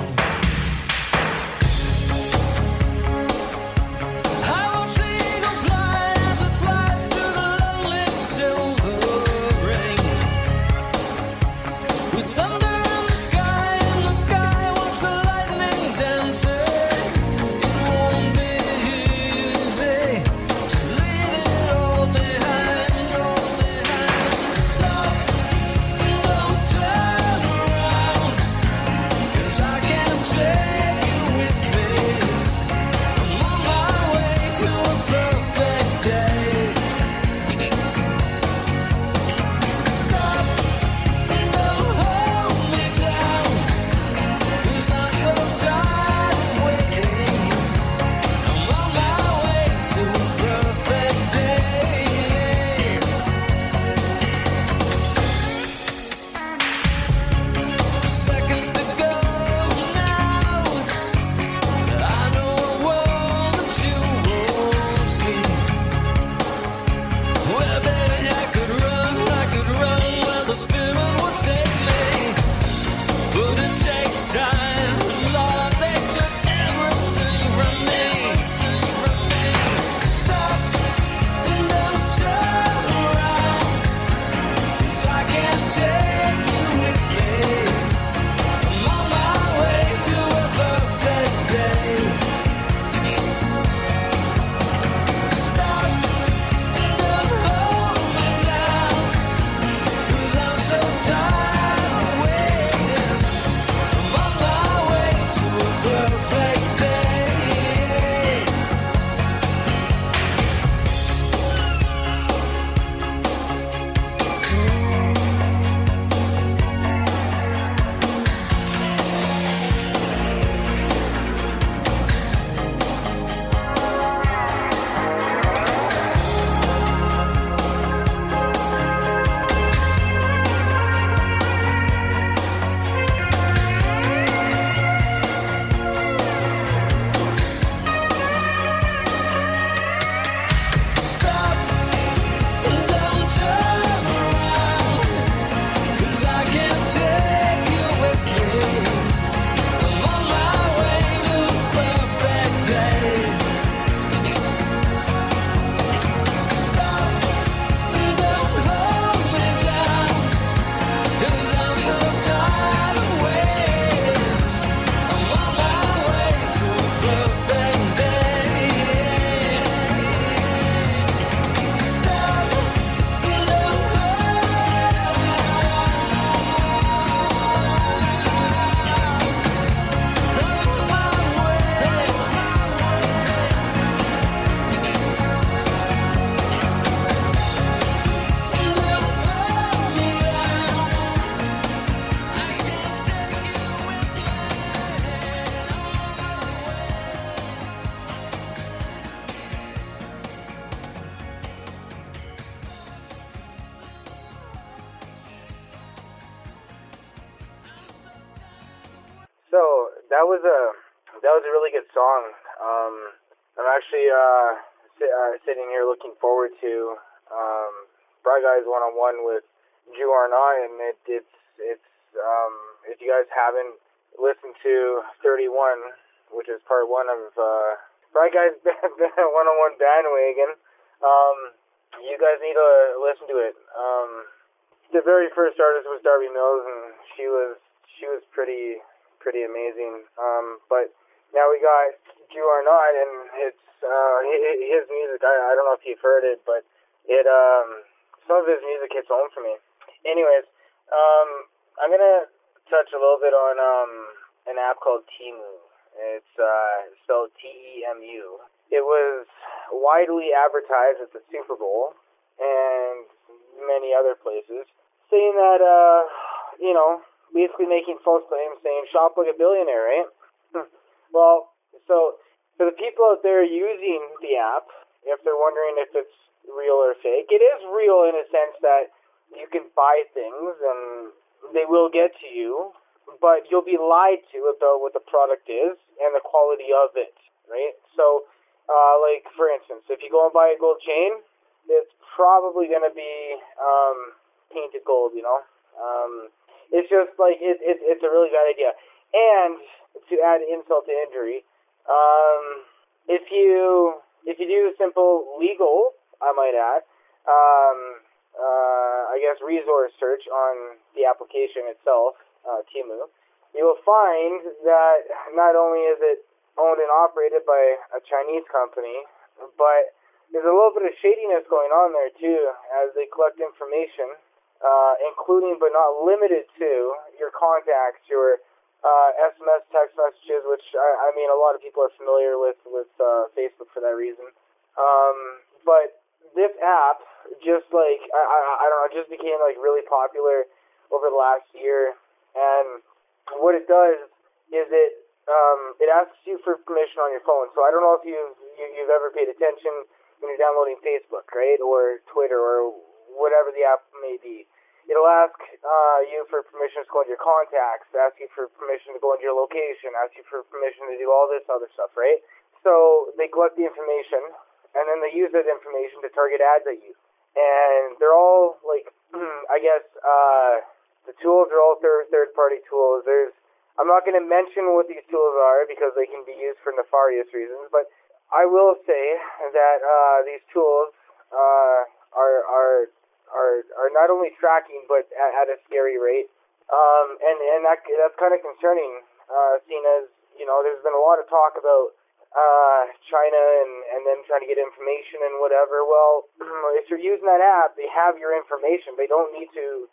Amazing. Um, but now we got Drew Arnott, and it's uh, his music. I, I don't know if you've heard it, but it um, some of his music hits home for me. Anyways, um, I'm gonna touch a little bit on um, an app called Temu. It's uh, spelled T-E-M-U. It was widely advertised at the Super Bowl and many other places, saying that uh, you know, basically making false claims, saying shop like a billionaire, right? well, so for the people out there using the app, if they're wondering if it's real or fake, it is real in a sense that you can buy things and they will get to you, but you'll be lied to about what the product is and the quality of it, right? So, uh, like for instance, if you go and buy a gold chain, it's probably going to be um, painted gold, you know. Um, it's just like it, it, it's a really bad idea. And to add insult to injury, um, if you if you do simple legal, I might add, um, uh, I guess resource search on the application itself, uh, Temu, you will find that not only is it owned and operated by a Chinese company, but there's a little bit of shadiness going on there too, as they collect information, uh, including but not limited to your contacts, your uh, SMS text messages, which I, I mean a lot of people are familiar with with uh, Facebook for that reason. Um, but this app, just like I, I, I don't know, just became like really popular over the last year, and what it does is it um, it asks you for permission on your phone. So I don't know if you've you, you've ever paid attention when you're downloading Facebook, right, or Twitter, or whatever the app may be. It'll ask uh, you for permission to go into your contacts, ask you for permission to go into your location, ask you for permission to do all this other stuff, right? So they collect the information, and then they use that information to target ads at you. And they're all like, I guess, uh, the tools are all third third party tools. There's, I'm not going to mention what these tools are because they can be used for nefarious reasons, but I will say that uh, these tools uh, are are are are not only tracking but at, at a scary rate, um, and and that that's kind of concerning. Uh, seeing as you know, there's been a lot of talk about uh, China and and them trying to get information and whatever. Well, if you're using that app, they have your information. They don't need to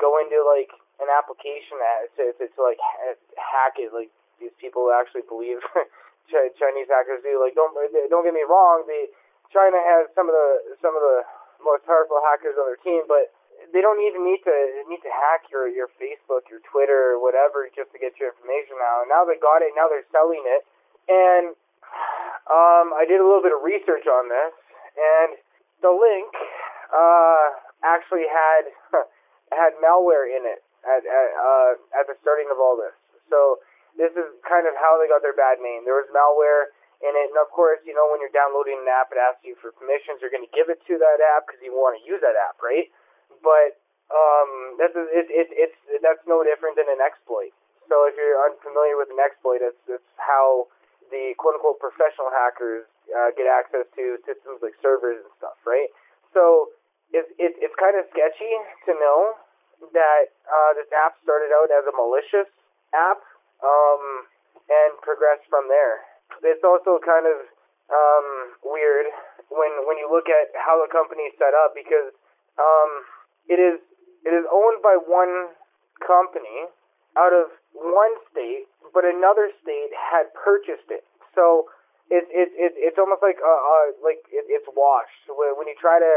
go into like an application that to, to, to like ha- hack it like these people actually believe Ch- Chinese hackers do. Like don't don't get me wrong, the China has some of the some of the most powerful hackers on their team, but they don't even need to need to hack your your Facebook, your Twitter, or whatever just to get your information now. Now they got it, now they're selling it, and um, I did a little bit of research on this, and the link uh, actually had had malware in it at at, uh, at the starting of all this. So this is kind of how they got their bad name. There was malware it, and of course, you know when you're downloading an app, it asks you for permissions. You're going to give it to that app because you want to use that app, right? But um, that's it, it, it's that's no different than an exploit. So if you're unfamiliar with an exploit, it's it's how the quote unquote professional hackers uh, get access to systems like servers and stuff, right? So it's it, it's kind of sketchy to know that uh, this app started out as a malicious app um, and progressed from there. It's also kind of um, weird when when you look at how the company is set up because um, it is it is owned by one company out of one state, but another state had purchased it. So it's it, it, it's almost like uh, uh like it, it's washed. When when you try to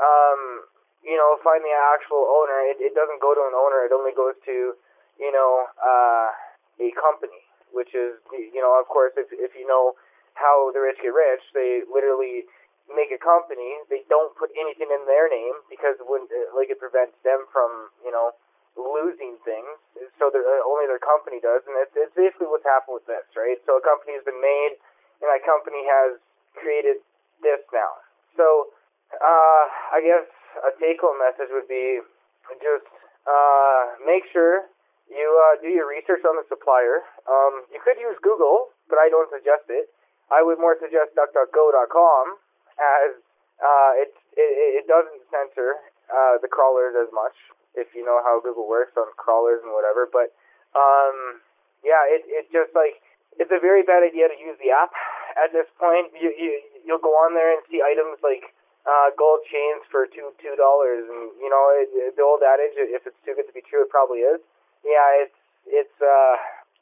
um you know find the actual owner, it, it doesn't go to an owner. It only goes to you know uh a company, which is you know of course if if you know how the rich get rich, they literally make a company. They don't put anything in their name because when like it prevents them from you know losing things. so uh, only their company does, and it's, it's basically what's happened with this, right? So a company has been made, and that company has created this now. So uh, I guess a take-home message would be just uh, make sure you uh, do your research on the supplier. Um, you could use Google, but I don't suggest it. I would more suggest DuckDuckGo.com as uh, it, it it doesn't censor uh, the crawlers as much if you know how Google works on crawlers and whatever. But um, yeah, it it just like it's a very bad idea to use the app at this point. You you you'll go on there and see items like uh, gold chains for two two dollars, and you know it, the old adage, if it's too good to be true, it probably is. Yeah, it's it's uh,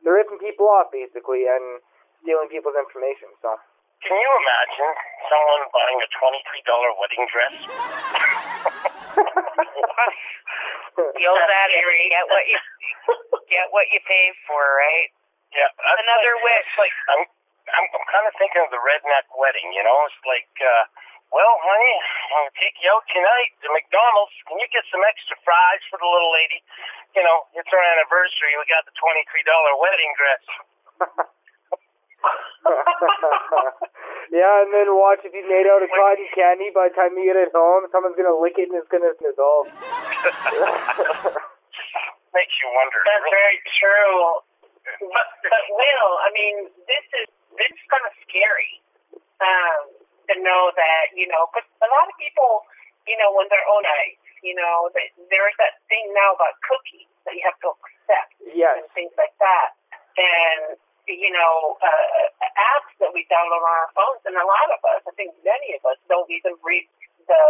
they're ripping people off basically and stealing people's information. So Can you imagine someone buying a twenty-three dollar wedding dress? The old adage, get what you get what you pay for, right? Yeah, that's Another like, wish. It's like I'm, I'm, I'm kind of thinking of the redneck wedding. You know, it's like, uh, well, honey, I'm gonna take you out tonight to McDonald's. Can you get some extra fries for the little lady? You know, it's our anniversary. We got the twenty-three dollar wedding dress. yeah, and then watch if you made out of cotton candy. By the time you get it home, someone's gonna lick it and it's gonna dissolve. Makes you wonder. That's really. very true. But, but Will, I mean, this is this is kind of scary um, to know that you know, because a lot of people, you know, when they're on ice, you know, that there's that thing now about cookies that you have to accept yes. and things like that, and you know, uh, apps that we download on our phones, and a lot of us, I think many of us, don't even read the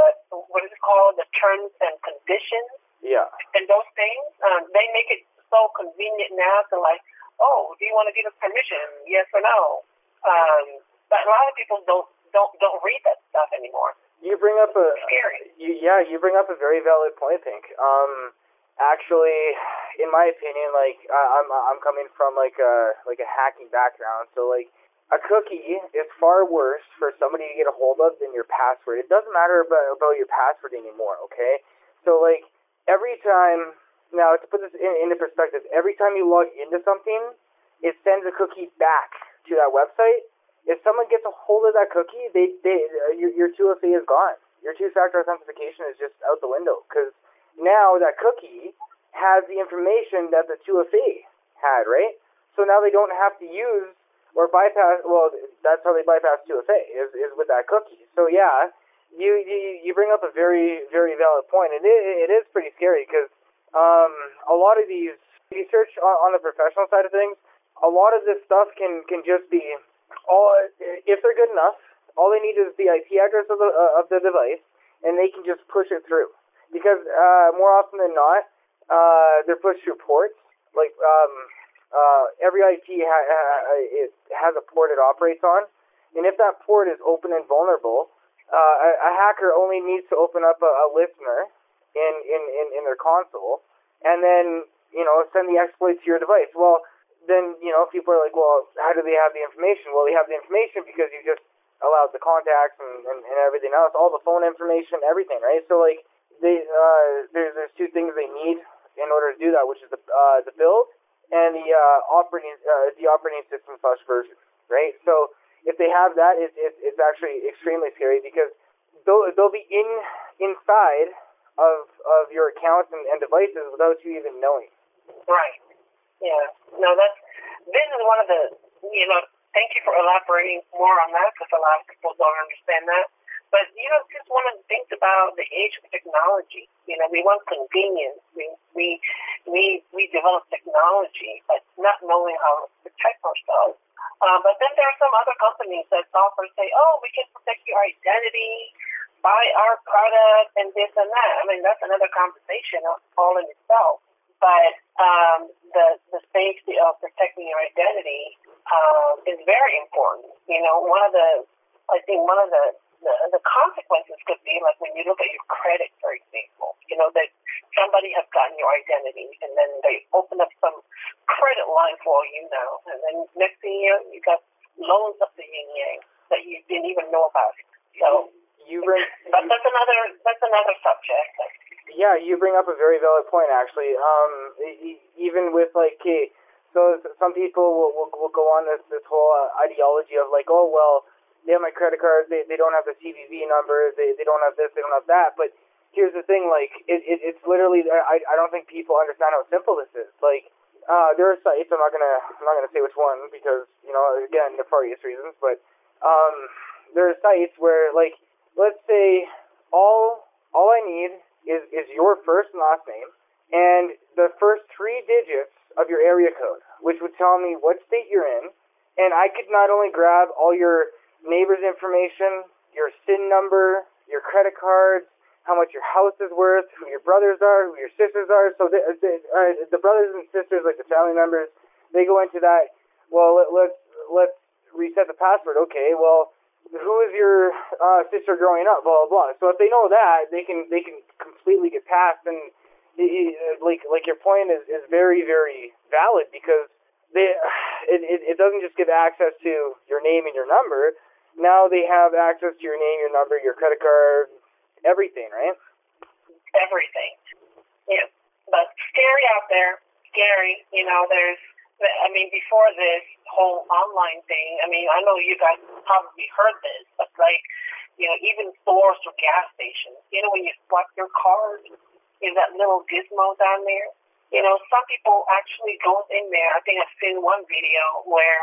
what is it called, the terms and conditions Yeah. and those things, um, they make it so convenient now to like, oh, do you want to give us permission? Yes or no? Um, but a lot of people don't don't don't read that stuff anymore. You bring up a Scary. you, yeah, you bring up a very valid point, Pink. Um, actually, in my opinion, like I, I'm I'm coming from like a like a hacking background, so like a cookie is far worse for somebody to get a hold of than your password. It doesn't matter about about your password anymore, okay? So like every time now to put this in, into perspective, every time you log into something, it sends a cookie back to that website. If someone gets a hold of that cookie, they they uh, your your 2FA is gone. Your two-factor authentication is just out the window because now that cookie has the information that the 2FA had, right? So now they don't have to use or bypass. Well, that's how they bypass 2FA is is with that cookie. So yeah, you you you bring up a very very valid point, and it it is pretty scary because um a lot of these research on, on the professional side of things, a lot of this stuff can can just be all if they're good enough. All they need is the IP address of the uh, of the device, and they can just push it through. Because uh, more often than not, uh, they're pushed through ports. Like um, uh, every IP ha- ha- it has a port it operates on, and if that port is open and vulnerable, uh, a, a hacker only needs to open up a, a listener in, in, in, in their console, and then you know send the exploit to your device. Well, then you know people are like, well, how do they have the information? Well, they have the information because you just allowed the contacts and, and, and everything else, all the phone information, everything, right? So like they uh, there's there's two things they need in order to do that, which is the uh, the build and the uh, operating uh, the operating system slash version, right? So if they have that, it's it's, it's actually extremely scary because they'll they'll be in inside of of your accounts and, and devices without you even knowing. Right. Yeah. No, that's this is one of the you know. Thank you for elaborating more on that because a lot of people don't understand that. But you know, just one of the things about the age of technology. You know, we want convenience. We we we we develop technology, but not knowing how to protect ourselves. Uh, but then there are some other companies that offer say, oh, we can protect your identity, buy our product, and this and that. I mean, that's another conversation all in itself. But um, the the safety of protecting your identity um, is very important. You know, one of the I think one of the the, the consequences could be like when you look at your credit, for example, you know, that somebody has gotten your identity and then they open up some credit line for you know. And then next thing you know, you got loans up the yin yang that you didn't even know about. So, you bring But that's another that's another subject. Yeah, you bring up a very valid point, actually. Um, even with like, okay, so some people will, will will go on this this whole uh, ideology of like, oh well, they have my credit card, they they don't have the CVV number, they they don't have this, they don't have that. But here's the thing, like, it, it it's literally, I I don't think people understand how simple this is. Like, uh, there are sites. I'm not gonna I'm not gonna say which one because you know again nefarious reasons, but um, there are sites where like let's say all all I need is is your first and last name and the first three digits of your area code, which would tell me what state you're in, and I could not only grab all your neighbor's information, your SIN number, your credit cards, how much your house is worth, who your brothers are, who your sisters are. So the the, uh, the brothers and sisters, like the family members, they go into that. Well, let, let's let's reset the password. Okay, well, who is your uh, sister growing up? Blah blah blah. So if they know that, they can they can completely get past. And y- y- like like your point is is very very valid because they it, it it doesn't just give access to your name and your number. Now they have access to your name, your number, your credit card, everything, right? everything. Yeah, but scary out there. Scary. You know, there's. I mean, before this whole online thing, I mean, I know you guys probably heard this, but like, you know, even stores or gas stations. You know, when you swipe your card, is that little gizmo down there? You know, some people actually go in there. I think I've seen one video where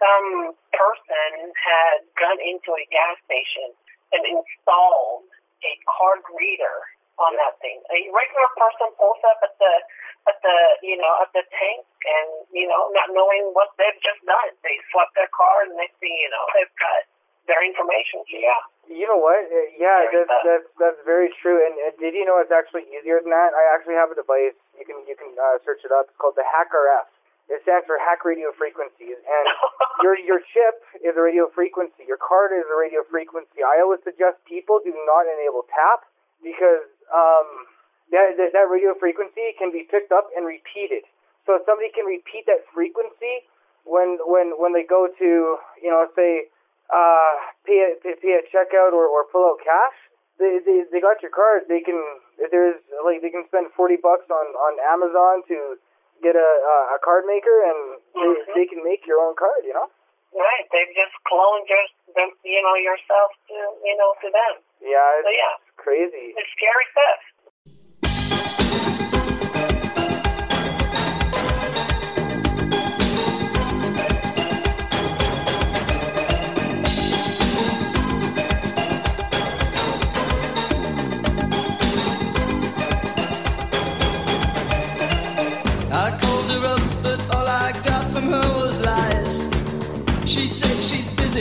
some person had gone into a gas station and installed a card reader on that thing. A regular person pulls up at the at the you know at the tank and you know not knowing what they've just done. They swipe their card and next thing you know they've got their information. Yeah. You know what? Uh, Yeah, that's that's that's very true. And, and did you know it's actually easier than that? I actually have a device. You can you can uh, search it up. It's called the HackRF. It stands for Hack Radio Frequencies, and your your chip is a radio frequency. Your card is a radio frequency. I always suggest people do not enable tap because um, that, that that radio frequency can be picked up and repeated. So if somebody can repeat that frequency when when when they go to you know say uh, pay at pay, pay at checkout or, or pull out cash, they, they they got your card. They can if there's like they can spend forty bucks on on Amazon to get a a, a card maker and they, Mhm. they can make your own card. You know. Right. They've just cloned your them, you know yourself to you know to them. Yeah, So it's yeah, crazy. it's scary stuff.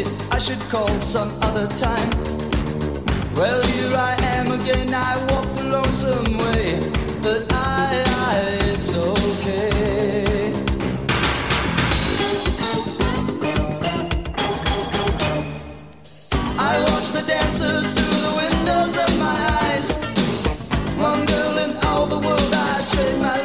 I should call some other time. Well, here I am again, I walk the lonesome way, but I, I it's okay. I watch the dancers through the windows of my eyes. One girl in all the world, I trade my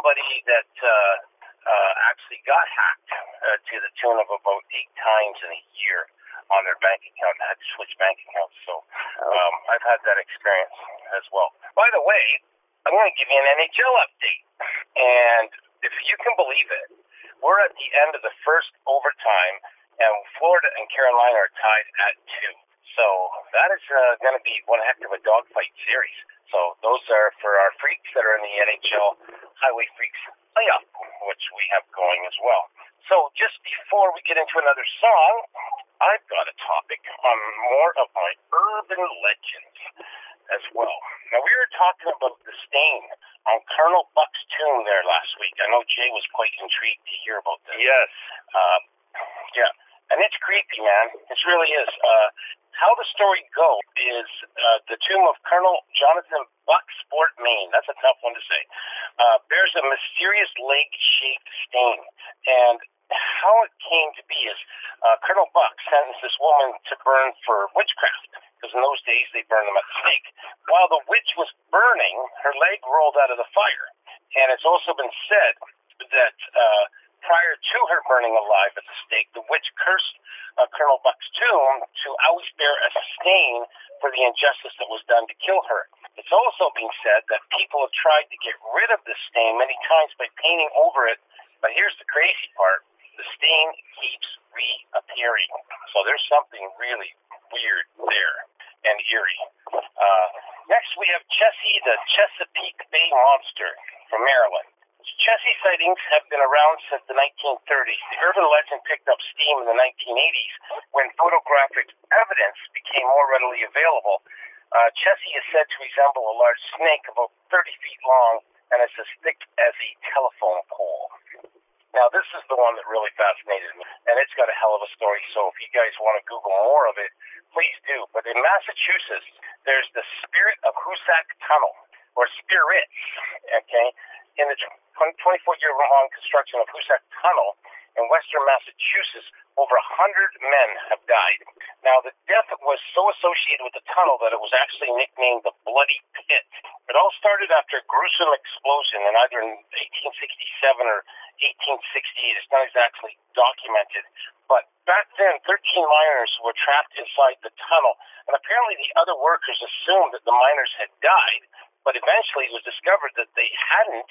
somebody that uh, uh, actually got hacked uh, to the tune of about eight times in a year on their bank account. Had to switch bank accounts, so um, I've had that experience as well. By the way, I'm going to give you an NHL update, and if you can believe it, we're at the end of the first overtime, and Florida and Carolina are tied at two. So that is uh, going to be one heck of a dogfight series. So those are for our freaks that are in the NHL HiWay Freeks playoff, which we have going as well. So just before we get into another song, I've got a topic on more of my urban legends as well. Now we were talking about the stain on Colonel Buck's tomb there last week. I know Jay was quite intrigued to hear about this. Yes. Um, yeah, and it's creepy, man. It really is. Uh, how the story goes is uh, the tomb of Colonel Jonathan Bucksport, Maine. That's a tough one to say. Uh, bears a mysterious leg-shaped stain, and how it came to be is uh, Colonel Buck sentenced this woman to burn for witchcraft, because in those days they burned them at the stake. While the witch was burning, her leg rolled out of the fire, and it's also been said that uh, prior to her burning alive at the stake, the witch cursed uh, Colonel Buck's tomb to always bear a stain for the injustice that was done to kill her. It's also been said that people have tried to get rid of the stain many times by painting over it, but here's the crazy part the stain keeps reappearing. So there's something really weird there and eerie. Uh, next, we have Chessie, the Chesapeake Bay Monster from Maryland. Chessie sightings have been around since the 1930s. The urban legend picked up steam in the 1980s when photographic evidence became more readily available. Uh, Chessie is said to resemble a large snake about 30 feet long and is as thick as a telephone pole. Now, this is the one that really fascinated me, and it's got a hell of a story. So, if you guys want to Google more of it, please do. But in Massachusetts, there's the Spirit of Hoosac Tunnel, or Spirits, okay? In the 24 year long construction of Hoosac Tunnel in western Massachusetts, over 100 men have died. Now, the death was so associated with the tunnel that it was actually nicknamed the Bloody Pit. It all started after a gruesome explosion in either 1867 or 1868. It's not exactly documented. But back then, 13 miners were trapped inside the tunnel, and apparently the other workers assumed that the miners had died, but eventually it was discovered that they hadn't.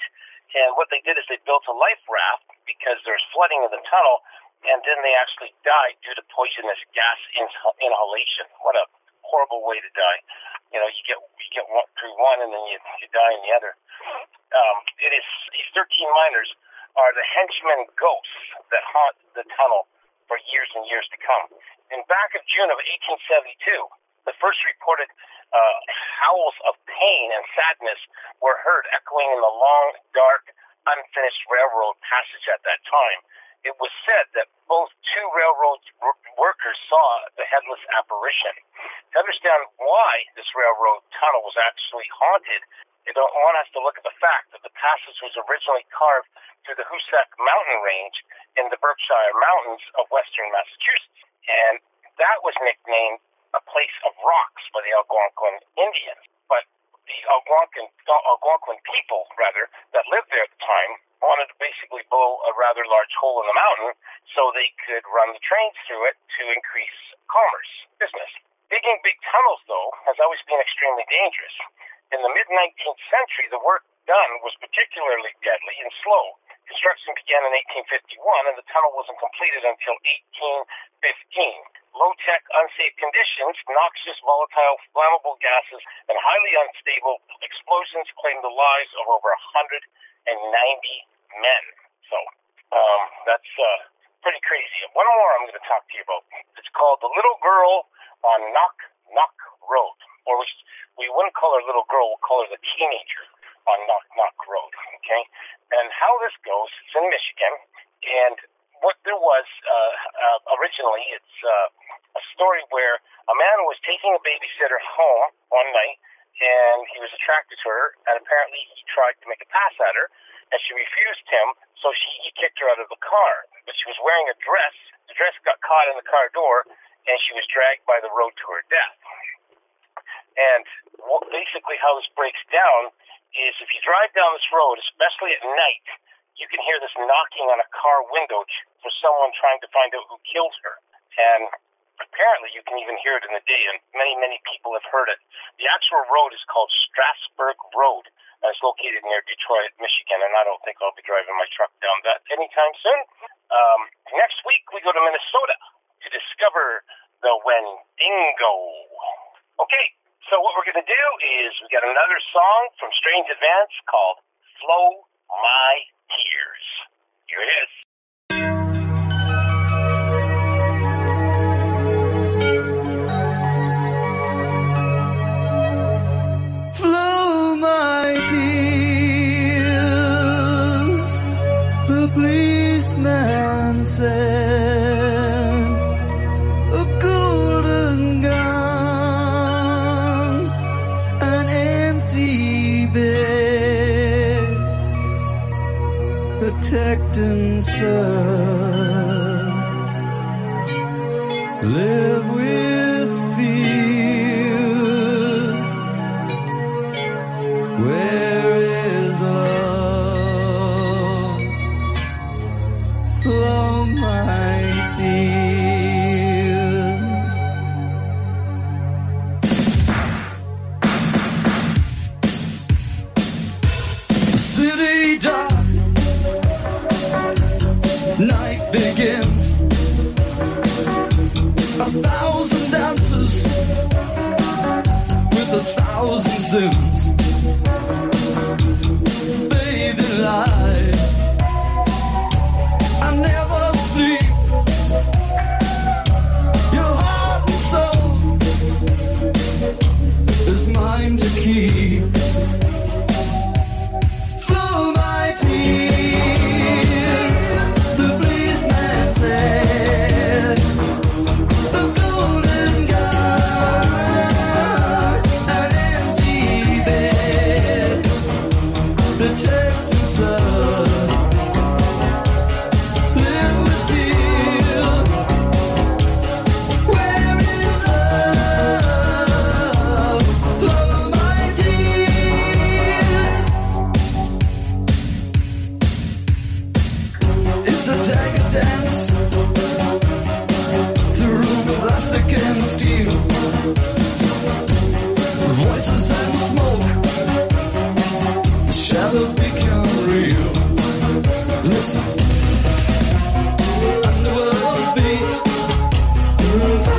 And what they did is they built a life raft because there's flooding in the tunnel, and then they actually died due to poisonous gas inhal- inhalation. What a horrible way to die. You know, you get you get one through one, and then you you die in the other. Um, it is these 13 miners are the henchmen ghosts that haunt the tunnel for years and years to come. In back of June of 1872, the first reported uh, howls of pain and sadness were heard echoing in the long, dark, unfinished railroad passage at that time. It was said that both two railroad workers saw the headless apparition. To understand why this railroad tunnel was actually haunted, you don't want us to look at the fact that the passage was originally carved through the Hoosac mountain range in the Berkshire Mountains of western Massachusetts. And that was nicknamed a place of rocks by the Algonquin Indians. But the Algonquin, Algonquin people, rather, that lived there at the time, wanted to basically blow a rather large hole in the mountain so they could run the trains through it to increase commerce, business. Digging big tunnels, though, has always been extremely dangerous. In the mid 19th century, the work done was particularly deadly and slow. Construction began in 1851, and the tunnel wasn't completed until 1815. Low tech, unsafe conditions, noxious, volatile, flammable gases, and highly unstable explosions claimed the lives of over 190 men. So, um, that's uh, pretty crazy. One more I'm going to talk to you about. It's called The Little Girl on Knock Knock Road. Or we, we wouldn't call her little girl, we'll call her the teenager on Knock Knock Road. Okay? And how this goes, it's in Michigan. And what there was uh, uh, originally, it's uh, a story where a man was taking a babysitter home one night, and he was attracted to her, and apparently he tried to make a pass at her, and she refused him, so she he kicked her out of the car. But she was wearing a dress. The dress got caught in the car door, and she was dragged by the road to her death. And basically how this breaks down is if you drive down this road, especially at night, you can hear this knocking on a car window for someone trying to find out who killed her. And apparently you can even hear it in the day, and many, many people have heard it. The actual road is called Strasburg Road, and it's located near Detroit, Michigan, and I don't think I'll be driving my truck down that anytime soon. Um, next week, we go to Minnesota to discover the Wendigo. Okay, so what we're going to do is we got another song from Strange Advance called Flow My Tears. Here it is. Protecting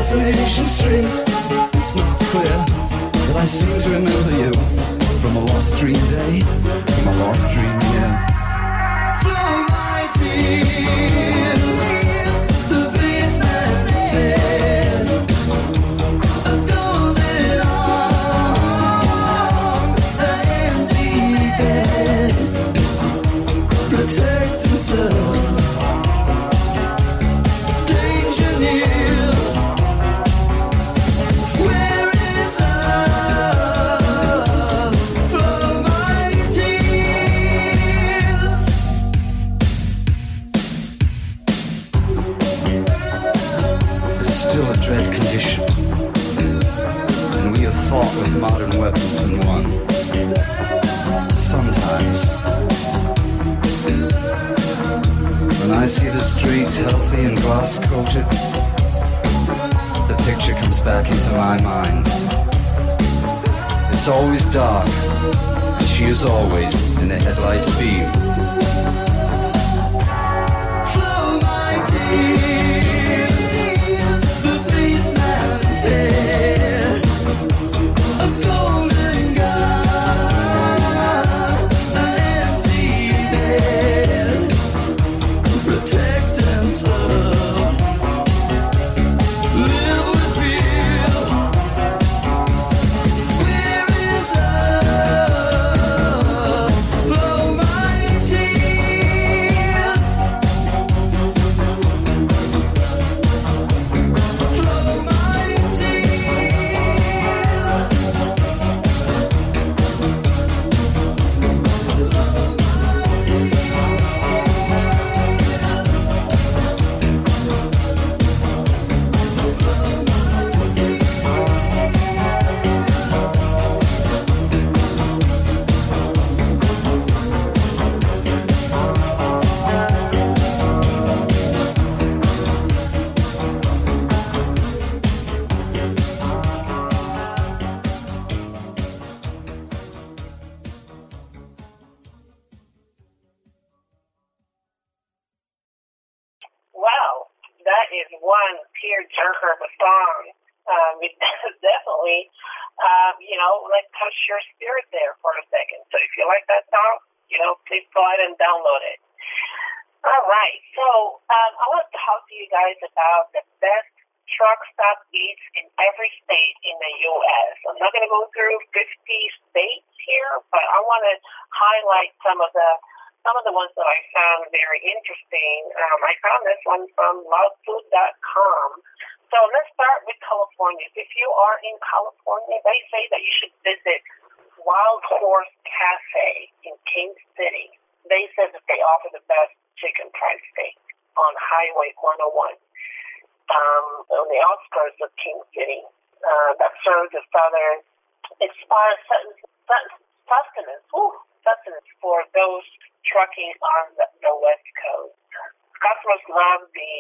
fascination street. It's not clear, but I seem to remember you from a lost dream day, from a lost dream year. Flow my tears, glass coated, the picture comes back into my mind. It's always dark, and she is always in the headlights beam. Stop eats in every state in the U.S. I'm not going to go through 50 states here, but I want to highlight some of the some of the ones that I found very interesting. Um, I found this one from lovefood.com. So let's start with California. If you are in California, they say that you should visit Wild Horse Cafe in King City. They said that they offer the best chicken fried steak on Highway 101 um, on the outskirts of King City uh, that serves as southern inspired sustenance, ooh, sustenance for those trucking on the, the West Coast. Customers love the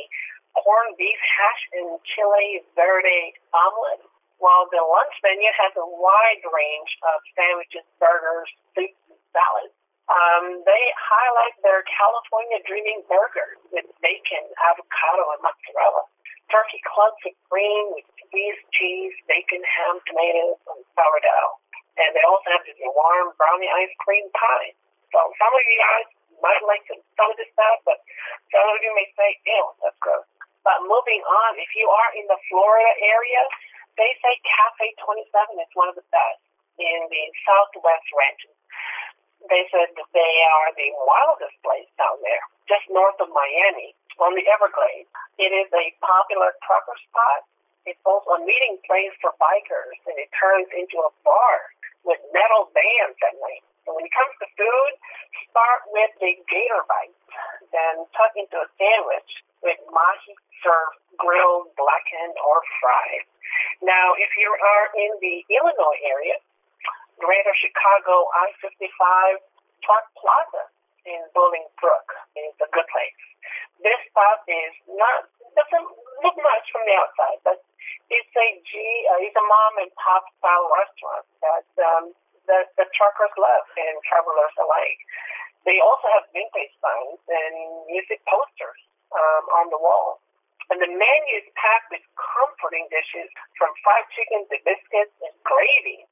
corned beef hash and chile verde omelet, while the lunch menu has a wide range of sandwiches, burgers, soups, and salads. Um, they highlight their California Dreaming Burger with bacon, avocado, and mozzarella. Turkey clubs of green with squeezed cheese, bacon, ham, tomatoes, and sourdough. And they also have this warm brownie ice cream pie. So some of you guys might like some, of this stuff, but some of you may say, ew, that's gross. But moving on, if you are in the Florida area, they say Cafe 27 is one of the best in the Southwest ranches. They said that they are the wildest place down there, just north of Miami, on the Everglades. It is a popular trucker spot. It's also a meeting place for bikers, and it turns into a bar with metal bands at night. And when it comes to food, start with the gator bite, then tuck into a sandwich with mahi served grilled, blackened, or fried. Now, if you are in the Illinois area, Greater Chicago I-55 Truck Plaza in Bolingbrook is a good place. This spot is not doesn't look much from the outside, but it's a G uh, it's a mom and pop style restaurant that um, that the truckers love and travelers alike. They also have vintage signs and music posters um, on the wall. And the menu is packed with comforting dishes from fried chicken to biscuits and gravy.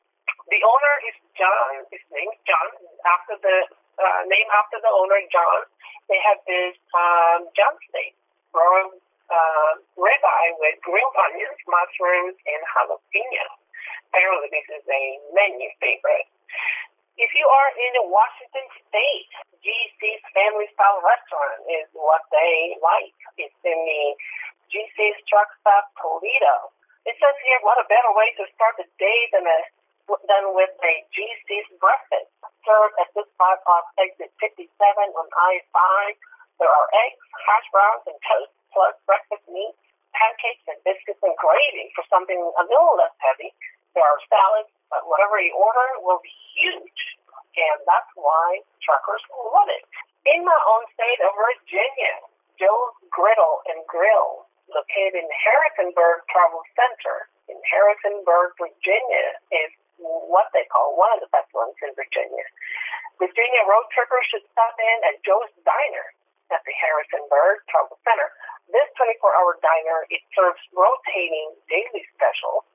The owner is John. His name is John. After the uh, name after the owner, John. They have this um, John steak, grilled uh, ribeye with grilled onions, mushrooms, and jalapeno. Apparently, this is a menu favorite. If you are in Washington State, GC's Family Style Restaurant is what they like. It's in the GC's Truck Stop Toledo. It says here, what a better way to start the day than a than with a GC's breakfast. Served at this spot off exit 57 on I-5. There are eggs, hash browns, and toast, plus breakfast meat, pancakes, and biscuits and gravy for something a little less heavy. There are salads, but whatever you order will be huge. And that's why truckers love it. In my own state of Virginia, Joe's Griddle and Grill, located in Harrisonburg Travel Center in Harrisonburg, Virginia, is what they call one of the best ones in Virginia. Virginia road trippers should stop in at Joe's Diner at the Harrisonburg Travel Center. This 24-hour diner, it serves rotating daily specials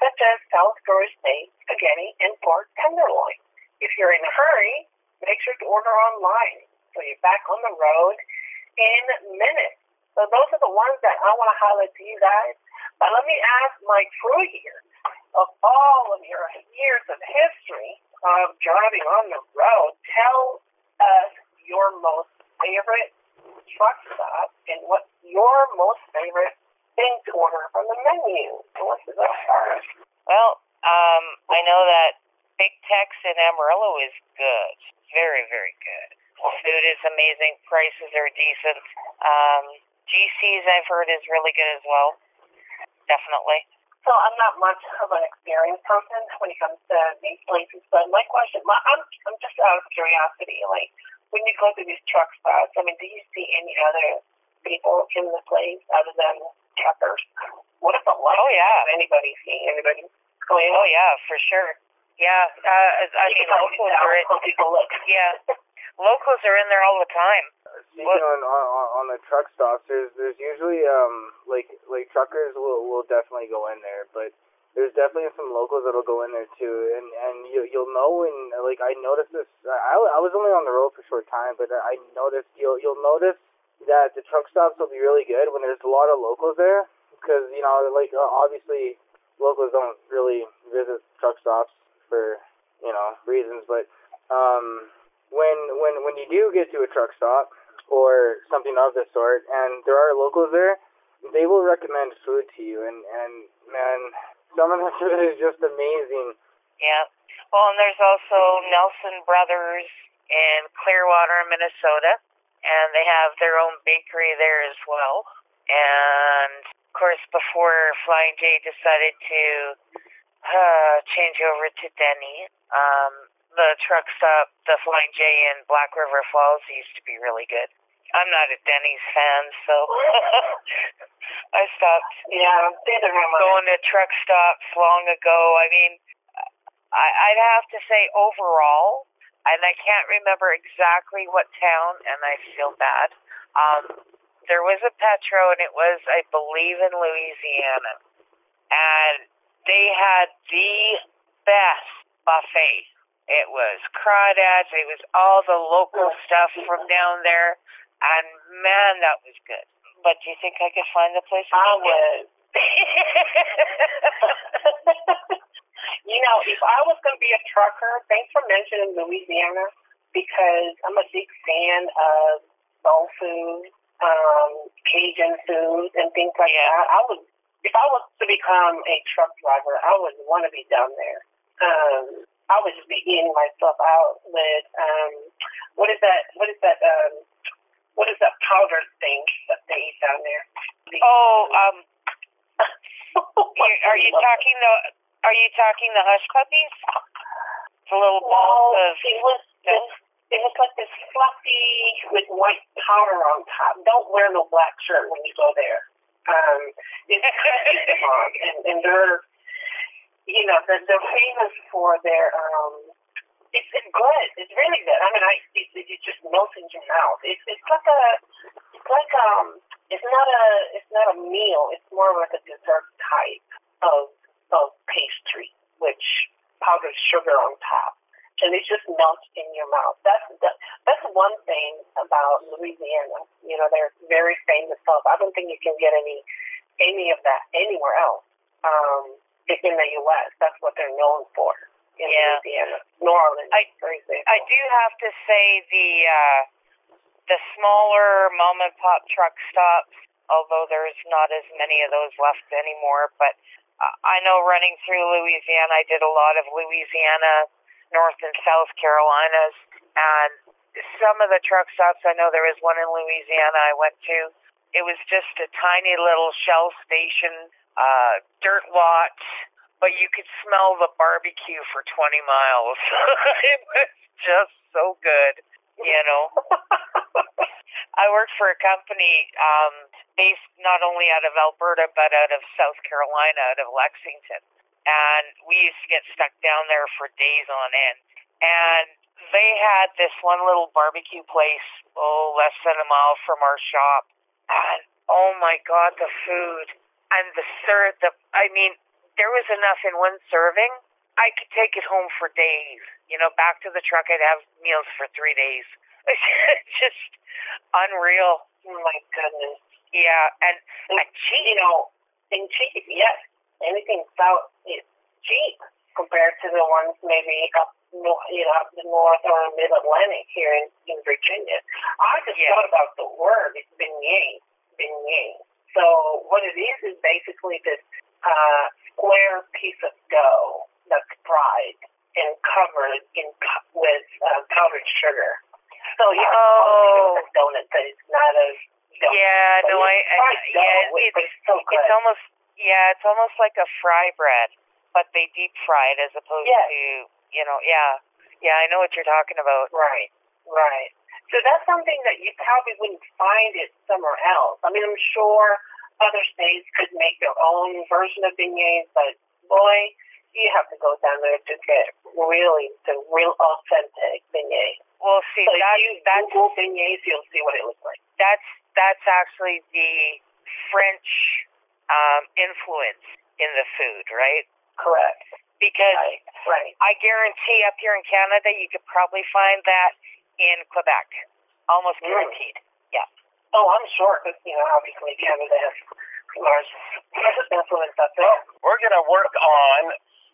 such as Salisbury steak, spaghetti, and pork tenderloin. If you're in a hurry, make sure to order online so you're back on the road in minutes. So those are the ones that I want to highlight to you guys. But let me ask my crew here, of all of your years of history of driving on the road, tell us your most favorite truck stop and what's your most favorite thing to order from the menu. To go first? Well, um, I know that Big Tex in Amarillo is good. Very, very good. Food is amazing. Prices are decent. Um, GC's I've heard is really good as well. Definitely. So I'm not much of an experienced person when it comes to these places, but my question, my, I'm, I'm just out of curiosity, like when you go to these truck stops, I mean, do you see any other people in the place other than truckers? What is it like? Oh, yeah. Anybody see anybody going Oh yeah, for sure. Yeah, uh, I You mean, can always locals tell people look. yeah. locals are in there all the time. Speaking on, on on the truck stops, there's there's usually um like like truckers will will definitely go in there, but there's definitely some locals that'll go in there too, and and you you'll know when like I noticed this. I I was only on the road for a short time, but I noticed you'll you'll notice that the truck stops will be really good when there's a lot of locals there, because you know like uh, obviously locals don't really visit truck stops for you know reasons, but um when when when you do get to a truck stop or something of the sort, and there are locals there, they will recommend food to you, and and man, some of the food is just amazing. Yeah. Well, and there's also Nelson Brothers in Clearwater, Minnesota, and they have their own bakery there as well. And of course, before Flying J decided to uh, change over to Denny, um, the truck stop, the Flying J in Black River Falls used to be really good. I'm not a Denny's fan, so I stopped Yeah, neither am I. going to truck stops long ago. I mean, I, I'd have to say overall, and I can't remember exactly what town, and I feel bad. Um, there was a Petro, and it was, I believe, in Louisiana, and they had the best buffet. It was crawdads. It was all the local stuff from down there, and man, that was good. But do you think I could find the place? I would. you know, if I was going to be a trucker, thanks for mentioning Louisiana because I'm a big fan of soul food, um, Cajun food, and things like that. I would, if I was to become a truck driver, I would want to be down there. Um, I would just be eating myself out with um, what is that? What is that? Um, what is that powder thing that they eat down there? The- Oh, um, are you talking the? Are you talking the hush puppies? The little No, balls of. it was this, it was like this fluffy with white powder on top. Don't wear no black shirt when you go there. Um, it's and and they're you know they're, they're famous for their um. It's, it's good. It's really good. I mean, I it, it, just melts in your mouth. It's it's like a it's like um it's not a it's not a meal. It's more like a dessert type of of pastry, which powdered sugar on top, and it just melts in your mouth. That's that, that's one thing about Louisiana. You know, they're very famous of. I don't think you can get any any of that anywhere else. Um, in the U.S., that's what they're known for. In Yeah. Louisiana, New Orleans, I- for example. I do have to say the uh, the smaller mom and pop truck stops, although there's not as many of those left anymore. But uh, I know running through Louisiana, I did a lot of Louisiana, North and South Carolinas, and some of the truck stops. I know there was one in Louisiana I went to. It was just a tiny little shell station, uh, dirt lot, but you could smell the barbecue for 20 miles. it was just so good, you know. I worked for a company um, based not only out of Alberta but out of South Carolina, out of Lexington, and we used to get stuck down there for days on end. And they had this one little barbecue place, oh, less than a mile from our shop, and oh my God, the food and the sir, the I mean, there was enough in one serving. I could take it home for days. You know, back to the truck, I'd have meals for three days. Just unreal. oh my goodness. Yeah, and And, cheap. you know, and cheap, yes. Anything south is cheap compared to the ones maybe up north, you know, up the north or mid Atlantic here in, in Virginia. I just Yeah. thought about the word, it's beignet, beignet. So what it is is basically this uh, square piece of dough that's fried and covered in with uh, powdered sugar. So you Oh. a donut, but it's not a dough. Yeah, But no, I, I dough, yeah, but it's it's so it's almost yeah, it's almost like a fry bread, but they deep fry it as opposed Yes. to you know, yeah, yeah, I know what you're talking about. Right, right. So that's something that you probably wouldn't find it somewhere else. I mean, I'm sure other states could make their own version of beignets, but boy, you have to go down there to get really the real authentic beignet. Well, see, So if that, you that's Google beignets, you'll see what it looks like. that's that's actually the French um, influence in the food, right? Correct. Because Right. Right. I guarantee up here in Canada, you could probably find that in Quebec, almost Mm. guaranteed. Yeah. Oh, I'm sure, because, you know, obviously Canada has large influence up there. We're going to work on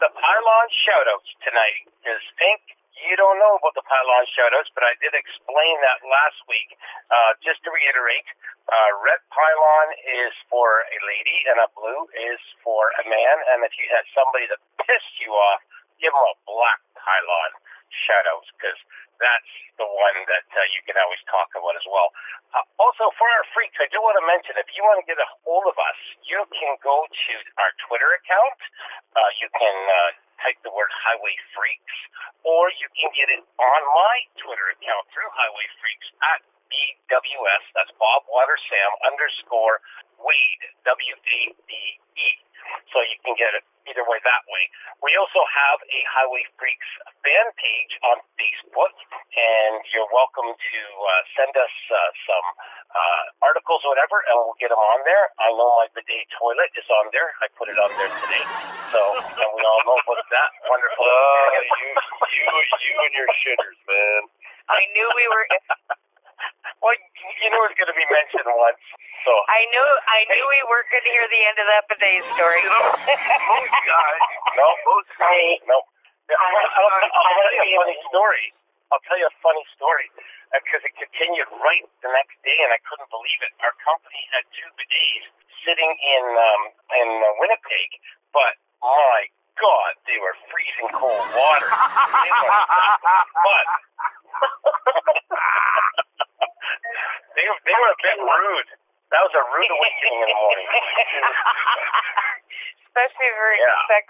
the pylon shoutouts tonight because Pink, you don't know about the pylon shoutouts, but I did explain that last week. Uh, just to reiterate, uh, red pylon is for a lady and a blue is for a man. And if you had somebody that pissed you off, give them a black pylon shoutouts because that's the one that uh, you can always talk about as well. Uh, also, for our freaks, I do want to mention if you want to get a hold of us, you can go to our Twitter account. Uh, you can uh, type the word HiWay Freeks, or you can get it on my Twitter account through HiWay Freeks at BWS. That's Bob Water Sam underscore Wade W A D E. So you can get it either way that way. We also have a HiWay Freeks fan page on Facebook, and you're welcome to uh, send us uh, some uh, articles or whatever, and we'll get them on there. I know my bidet toilet is on there. I put it on there today. So, and we all know about that wonderful. Uh, you, you, you and your shitters, man. I knew we were. Well, you knew it was going to be mentioned once. So, I knew. I knew we weren't going to hear the end of that bidet story. You know, most guys, no, most guys, no. I'll, I'll, I'll tell you a funny story. I'll tell you a funny story because it continued right the next day, and I couldn't believe it. Our company had two bidets sitting in um, in uh, Winnipeg, but my God, they were freezing cold water. But they they were a bit rude. That was a rude awakening in the morning. Especially if you're Yeah. expect,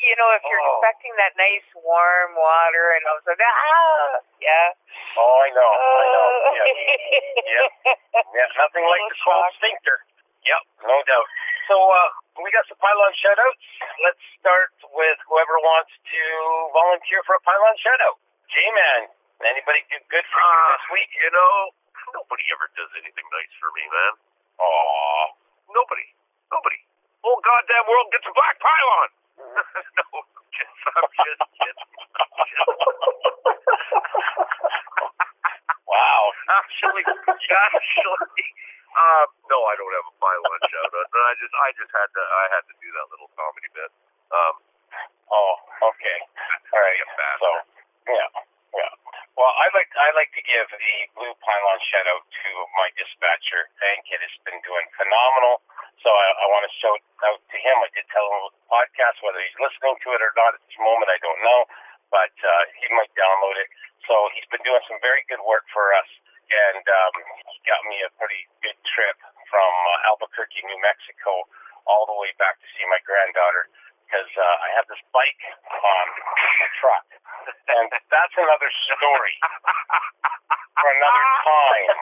you know, if you're Oh. expecting that nice warm water, and all of a sudden, ah, yeah. Oh, I know, I know. Oh. Yeah. Yeah, nothing like the cold sphincter. Yep, no doubt. So uh, we got some pylon shoutouts. Let's start with whoever wants to volunteer for a pylon shoutout. Jay-Man, anybody do good for you Uh, this week? you know, nobody ever does anything nice for me, man. Aw. Nobody. Nobody. Whole goddamn world gets a black pylon. no, I'm just, I'm just kidding. Wow. actually, actually, um, no, I don't have a pylon shout out. I just, I just had to, I had to do that little comedy bit. Um, Oh, okay. All right. So, yeah. Well, I like I like to give the Blue Pylon shout out to my dispatcher. Hank it has been doing phenomenal. So I, I want to shout out to him. I did tell him about the podcast, whether he's listening to it or not at this moment, I don't know. But uh, he might download it. So he's been doing some very good work for us, and um, he got me a pretty good trip from uh, Albuquerque, New Mexico, all the way back to see my granddaughter because uh, I have this bike on my truck, and that's another story for another time.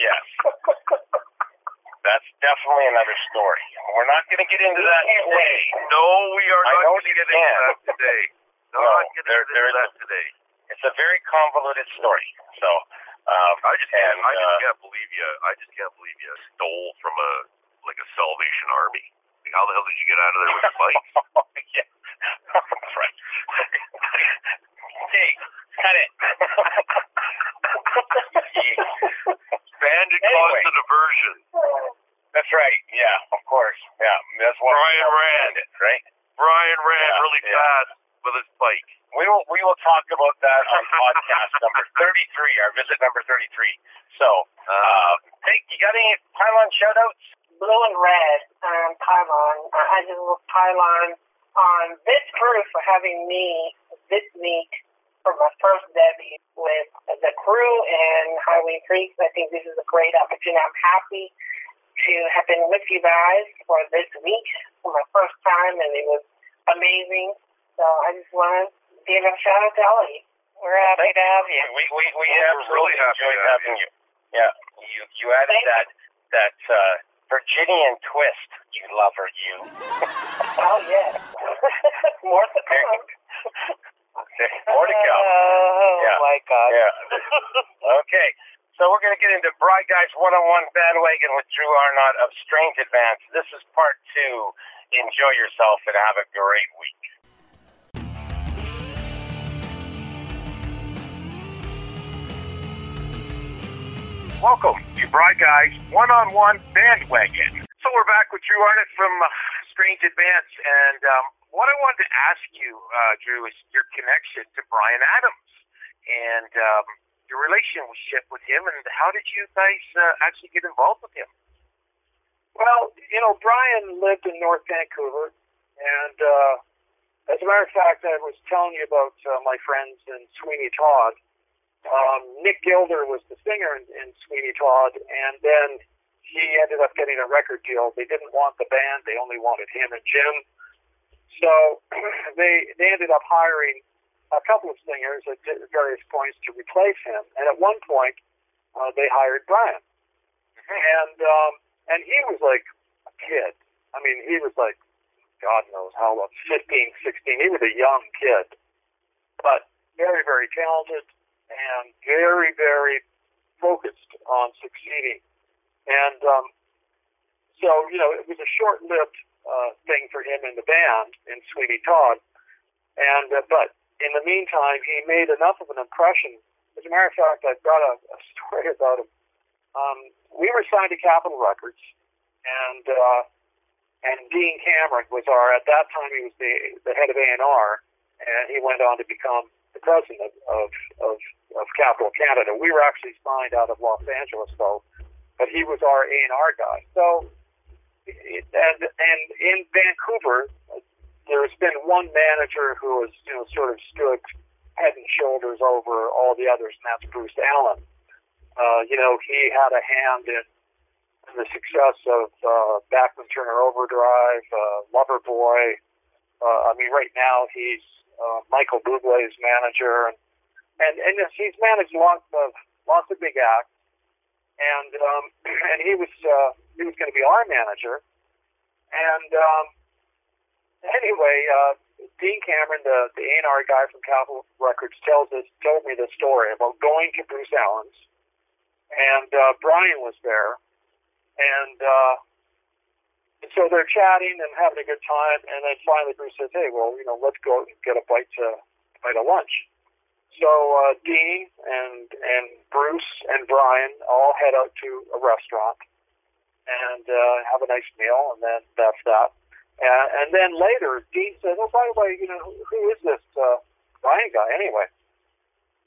Yes, that's definitely another story. We're not going to get into that today. no, we are not going to get into that today. No, Not going to there- get there into is that today. It's a very convoluted story. So, um, I just and I just uh, can't believe you. I just can't believe you stole from a like a Salvation Army. Like, how the hell did you get out of there with a bike? yeah. right. hey, cut it. Bandit Anyway. caused a diversion. That's right. Yeah, of course. Yeah, that's what Brian Rand. it, right? Brian ran Yeah, really yeah. fast with his bike. We will we will talk about that on podcast number thirty three, our visit number thirty three. So, uh, hey, you got any pylon shout outs? Blue and red um, pylon. I I just will pylon on this crew for having me this week for my first debut with the crew and HiWay Freeks. I think this is a great opportunity. I'm happy to have been with you guys for this week for my first time, and it was amazing. So I just want to give a shout out to all of you. We're happy to have you. We we we We're absolutely really happy enjoyed to have having you. Yeah, you you added Thank you. that that uh, Virginian twist. You lover, you. Oh yeah, more to come. More to go. Oh, Yeah. My God. Yeah. okay, so we're going to get into BriGuy's One on One Bandwagon with Drew Arnott of Strange Advance. This is part two. Enjoy yourself and have a great week. Welcome to BriGuy's One on One Bandwagon. So we're back with Drew Arnott from uh, Strange Advance, and um, what I wanted to ask you, uh, Drew, is your connection to Bryan Adams and um, your relationship with him, and how did you guys uh, actually get involved with him? Well, you know, Bryan lived in North Vancouver, and uh, as a matter of fact, I was telling you about uh, my friends in Sweeney Todd. Um, Nick Gilder was the singer in, in Sweeney Todd, and then he ended up getting a record deal. They didn't want the band; they only wanted him and Jim. So they they ended up hiring a couple of singers at various points to replace him. And at one point, uh, they hired Bryan, and um, and he was like a kid. I mean, he was like God knows how old, 15, 16. He was a young kid, but very, very talented and very, very focused on succeeding. And um, so, you know, it was a short-lived uh, thing for him in the band in Sweeney Todd. And uh, but in the meantime, he made enough of an impression. As a matter of fact, I've got a, a story about him. Um, we were signed to Capitol Records, and uh, and Dean Cameron was our at that time he was the the head of A and R, and he went on to become the president of, of of of Capitol Canada. We were actually signed out of Los Angeles though, but he was our A and R guy. So, and and in Vancouver, there's been one manager who has you know sort of stood head and shoulders over all the others, and that's Bruce Allen. Uh, you know, he had a hand in the success of uh, Bachman Turner Overdrive, uh, Loverboy. Uh, I mean, right now he's uh, Michael Bublé's manager, and and and yes, he's managed lots of lots of big acts, and um, and he was uh, he was going to be our manager, and um, anyway, uh, Dean Cameron, the the A&R guy from Capitol Records, tells us told me the story about going to Bruce Allen's, and uh, Bryan was there, and uh, and so they're chatting and having a good time, and then finally Bruce says, "Hey, well, you know, let's go get a bite to bite of lunch." So uh, Dean and and Bruce and Bryan all head out to a restaurant and uh, have a nice meal, and then that's that. And, and then later, Dean says, "Oh, by the way, you know, who, who is this uh, Bryan guy anyway?"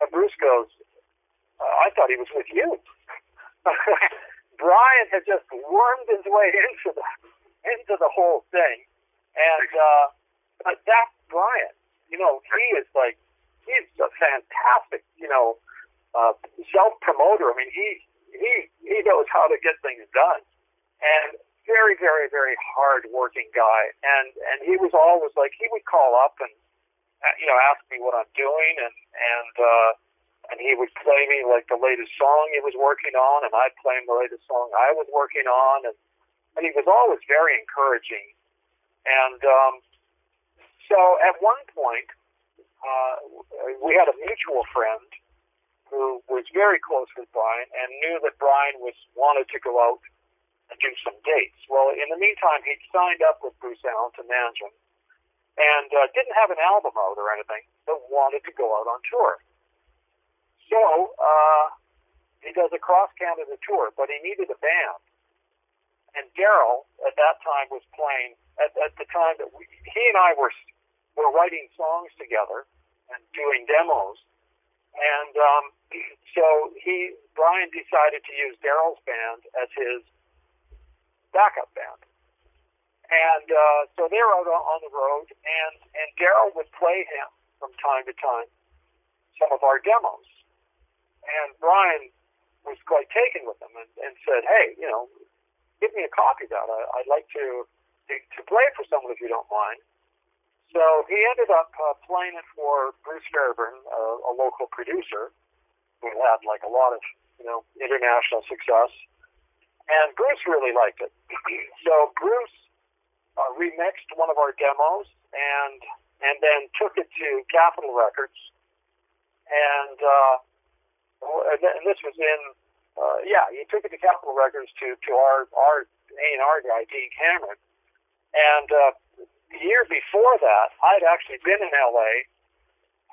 And Bruce goes, uh, "I thought he was with you." Bryan had just wormed his way into the into the whole thing, and uh, but that's Bryan. You know, he is like he's a fantastic, you know, uh, self promoter. I mean, he he he knows how to get things done, and very very very hard working guy. And and he was always like he would call up and uh, you know ask me what I'm doing, and and uh, and he would play me like the latest song he was working on, and I'd play him the latest song I was working on, and and he was always very encouraging. And um, so at one point, uh, we had a mutual friend who was very close with Bryan and knew that Bryan was wanted to go out and do some dates. Well, in the meantime, he'd signed up with Bruce Allen to manage him and uh, didn't have an album out or anything, but wanted to go out on tour. So uh, he does a cross Canada tour, but he needed a band. And Daryl at that time was playing at, at the time that we, he and I were were writing songs together and doing demos. And um, so he Bryan decided to use Daryl's band as his backup band. And uh, so they were out on the road, and and Daryl would play him from time to time some of our demos. And Bryan was quite taken with them and, and said, "Hey, you know, give me a copy of that. I, I'd like to, to to play it for someone if you don't mind." So he ended up uh, playing it for Bruce Fairbairn, uh, a local producer who had like a lot of you know international success, and Bruce really liked it. so Bruce uh, remixed one of our demos and and then took it to Capitol Records, and uh, and this was in, uh, yeah, he took it to Capitol Records to to our our A and R guy Dean Cameron, and uh, the year before that, I'd actually been in L.A.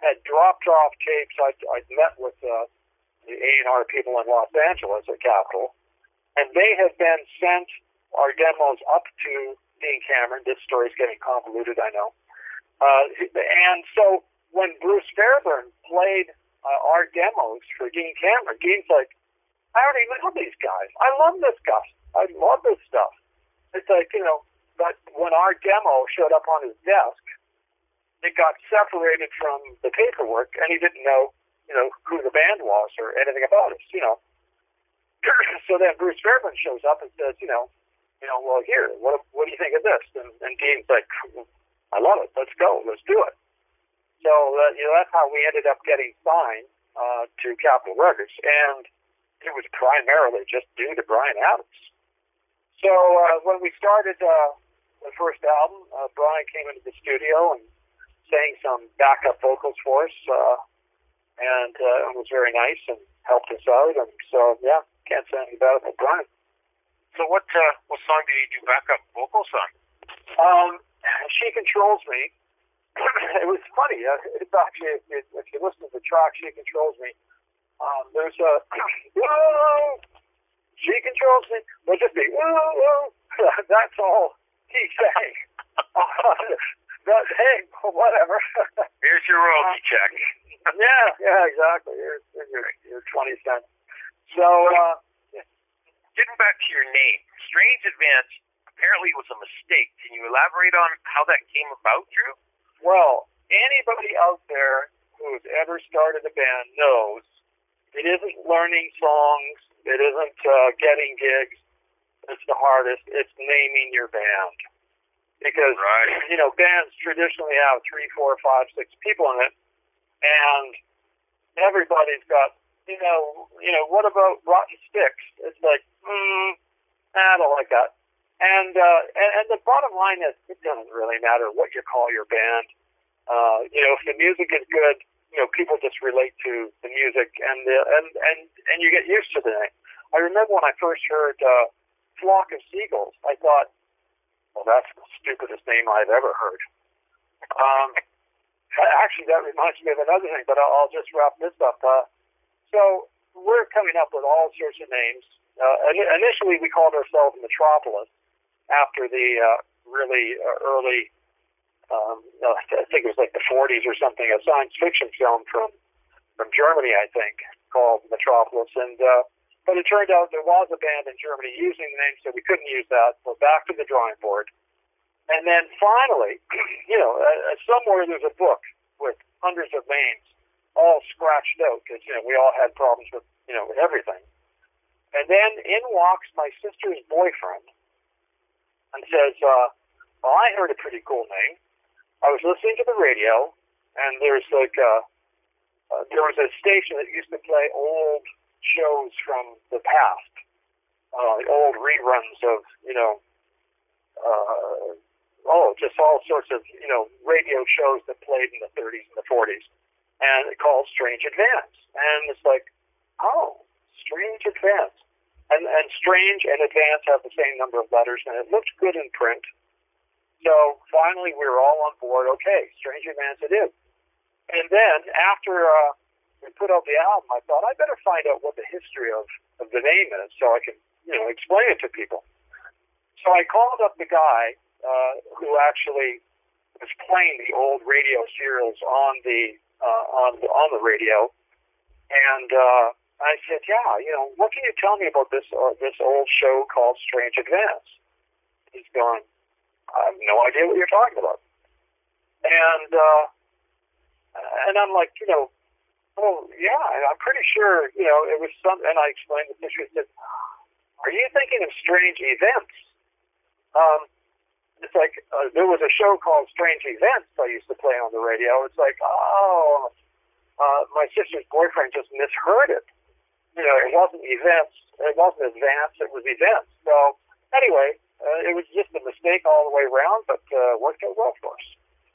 had dropped off tapes. I'd, I'd met with uh, the A and R people in Los Angeles at Capitol, and they had been sent our demos up to Dean Cameron. This story's getting convoluted, I know. Uh, and so when Bruce Fairbairn played uh, our demos for Dean Cameron, Dean's like, I already know these guys. I love this guy. I love this stuff. It's like, you know, but when our demo showed up on his desk, it got separated from the paperwork, and he didn't know, you know, who the band was or anything about us, you know. so then Bruce Fairbairn shows up and says, you know, you know, well, here, what what do you think of this? And, and Dean's like, I love it. Let's go. Let's do it. So uh, you know, that's how we ended up getting signed uh, to Capitol Records, and it was primarily just due to Bryan Adams. So uh, when we started uh, the first album, uh, Bryan came into the studio and sang some backup vocals for us, uh, and uh, it was very nice and helped us out. And so, yeah, can't say anything about Bryan. So what uh, what song did you do backup vocals on? Um, she controls me. it was funny. Uh, it's actually, if, if you listen to the track, she controls me. Um, there's a whoa, she controls me. There'll just be whoa, whoa. That's all he sang. but hey, whatever. Here's your royalty check. yeah, yeah, exactly. Here's, here's your, your twenty cents. So, uh, Getting back to your name, Strange Advance apparently was a mistake. Can you elaborate on how that came about, Drew? Well, anybody out there who's ever started a band knows it isn't learning songs, it isn't uh, getting gigs. It's the hardest. It's naming your band because Right. you know bands traditionally have three, four, five, six people in it, and everybody's got you know you know what about Rotten Sticks? It's like mm, I don't like that. And, uh, and and the bottom line is, it doesn't really matter what you call your band. Uh, you know, if the music is good, you know, people just relate to the music, and the, and and and you get used to the name. I remember when I first heard uh, "Flock of Seagulls," I thought, "Well, that's the stupidest name I've ever heard." Um, actually, that reminds me of another thing, but I'll, I'll just wrap this up. Uh, so we're coming up with all sorts of names. Uh, initially, we called ourselves Metropolis after the uh, really uh, early, um, I think it was like the 40s or something, a science fiction film from from Germany, I think, called Metropolis. And uh, but it turned out there was a band in Germany using the name, so we couldn't use that. So back to the drawing board. And then finally, you know, uh, somewhere there's a book with hundreds of names, all scratched out because you know we all had problems with you know with everything. And then in walks my sister's boyfriend and says, uh, "Well, I heard a pretty cool name. I was listening to the radio, and there's like uh, uh, there was a station that used to play old shows from the past, uh, old reruns of you know." Uh, oh, just all sorts of you know radio shows that played in the 30s and the 40s, and it called Strange Advance, and it's like, oh, Strange Advance, and and Strange and Advance have the same number of letters, and it looked good in print. So finally, we were all on board. Okay, Strange Advance it is. And then after uh, we put out the album, I thought I better find out what the history of of the name is, so I can you know explain it to people. So I called up the guy uh, who actually was playing the old radio serials on the uh, on the on the radio, and uh, I said, "Yeah, you know, what can you tell me about this uh, this old show called Strange Advance?" He's going, "I have no idea what you're talking about," and uh, and I'm like, you know, oh yeah, I'm pretty sure, you know, it was some, and I explained the history. I said, "Are you thinking of Strange Events?" Um, it's like uh, there was a show called Strange Events I used to play on the radio. It's like, oh, uh, my sister's boyfriend just misheard it. You know, it wasn't events. It wasn't advance. It was events. So anyway, uh, it was just a mistake all the way around, but uh, worked out well for us.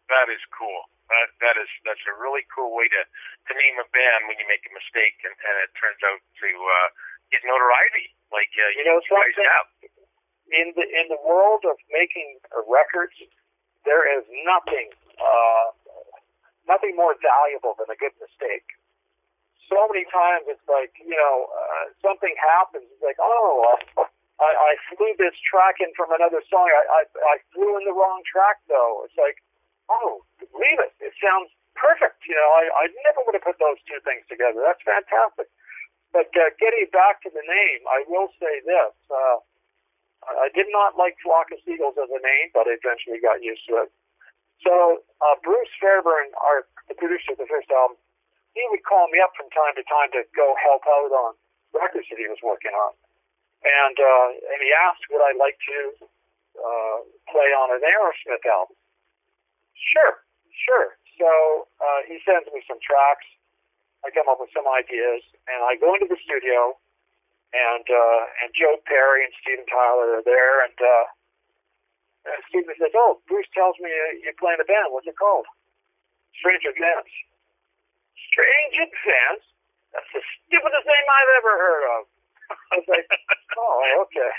That is cool. That, that is that's a really cool way to to name a band when you make a mistake and, and it turns out to uh, get notoriety like uh, you, You know you guys have. in the in the world of making records, there is nothing uh, nothing more valuable than a good mistake. So many times it's like you know uh, something happens. It's like oh, uh, I, I flew this track in from another song. I, I I flew in the wrong track though. It's like oh, leave it. It sounds perfect. You know, I I never would have put those two things together. That's fantastic. But uh, getting back to the name, I will say this. Uh, I did not like Flock of Seagulls as a name, but I eventually got used to it. So uh, Bruce Fairbairn, our the producer of the first album, he would call me up from time to time to go help out on records that he was working on, and uh, and he asked would I like to uh, play on an Aerosmith album. Sure, sure. So uh, he sends me some tracks. I come up with some ideas, and I go into the studio and uh, and Joe Perry and Steven Tyler are there, and uh, and Steven says, "Oh, Bruce tells me you, you play in a band. What's it called?" Strange Advance. Strange Advance. That's the stupidest name I've ever heard of. I was like, "Oh, okay.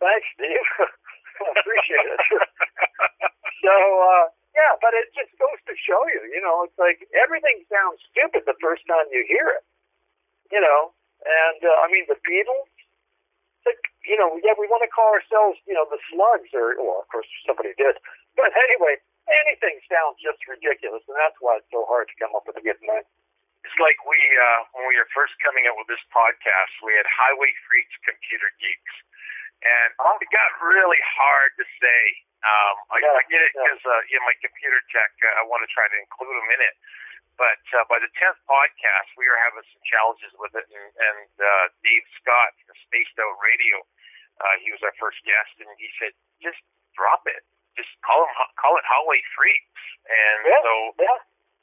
Thanks, Steve. I appreciate it." so uh, yeah, but it just goes to show you, you know, it's like everything sounds stupid the first time you hear it. You know, and uh, I mean, the Beatles, like, you know, yeah, we want to call ourselves, you know, the Slugs, or, well, of course, somebody did. But anyway, anything sounds just ridiculous, and that's why it's so hard to come up with a good name. It's like we uh, when we were first coming out with this podcast, we had HiWay Freeks Computer Geeks, and it got really hard to say. Um, I, Yeah, I get it yeah. because uh, you know, my computer tech, uh, I want to try to include them in it. But uh, by the tenth podcast, we were having some challenges with it, and, and uh, Dave Scott from Spaced Out Radio, uh, he was our first guest, and he said, "Just drop it, just call 'em call it HiWay Freeks." And Yeah, so yeah.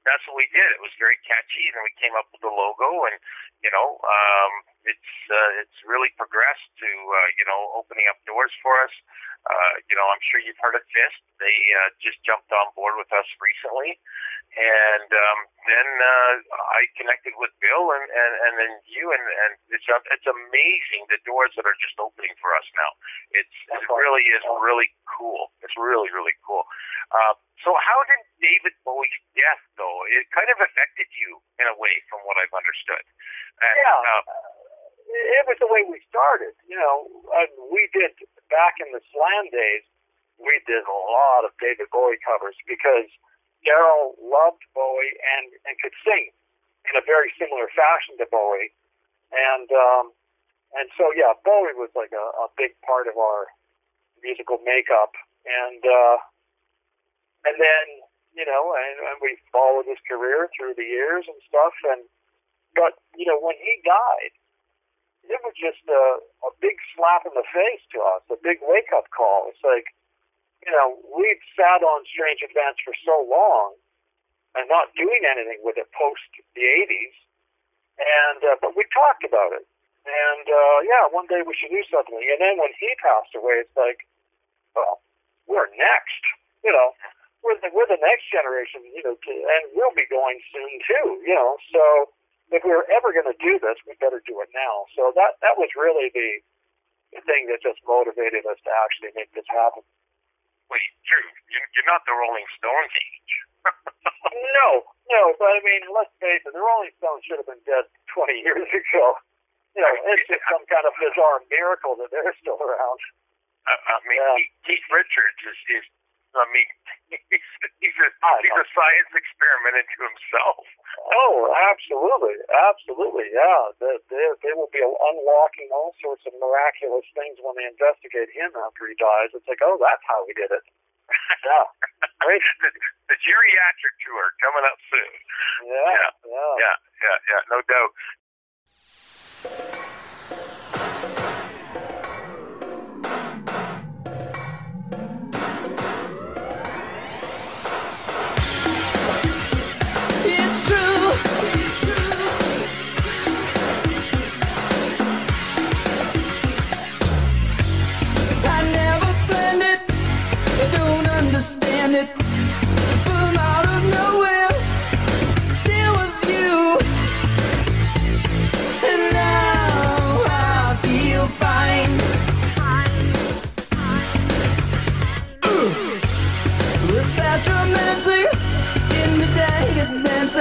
That's what we did. It was very catchy, and we came up with the logo, and you know, um, it's uh, it's really progressed to uh, you know opening up doors for us. Uh, you know, I'm sure you've heard of Fist. They uh, just jumped on board with us recently, and um, then uh, I connected with Bill, and, and, and then you, and, and it's it's amazing the doors that are just opening for us now. It's it really is really cool. It's really really cool. Uh, so how did David Bowie's death, though, it kind of affected you in a way, from what I've understood? And, Yeah. Uh, it was the way we started. You know, uh, we did back in the slam days. We did a lot of David Bowie covers because Daryl loved Bowie and and could sing in a very similar fashion to Bowie, and um, and so yeah, Bowie was like a, a big part of our musical makeup, and uh, and then you know, and, and we followed his career through the years and stuff, and but you know, when he died it was just a, a big slap in the face to us, a big wake up call. It's like, you know, we'd sat on Strange Advance for so long and not doing anything with it post the 80s. And, uh, but we talked about it. And, uh, yeah, one day we should do something. And then when he passed away, it's like, well, we're next, you know, we're the, we're the next generation, you know, to, and we'll be going soon too, you know, so, if we were ever going to do this, we better do it now. So that that was really the, the thing that just motivated us to actually make this happen. wait, Drew, you're, not the Rolling Stones age. No, no, but I mean, let's face it, the Rolling Stones should have been dead 20 years ago. You know, it's just some kind of bizarre miracle that they're still around. I, I mean, Yeah. Keith, Keith Richards is, is I mean, he's, he's a he's a science experiment into himself. Oh, absolutely, absolutely, yeah. They, they, they will be unlocking all sorts of miraculous things when they investigate him after he dies. It's like, oh, that's how he did it. Yeah, great. the, the geriatric tour coming up soon. Yeah, yeah. Yeah, yeah, yeah, no doubt.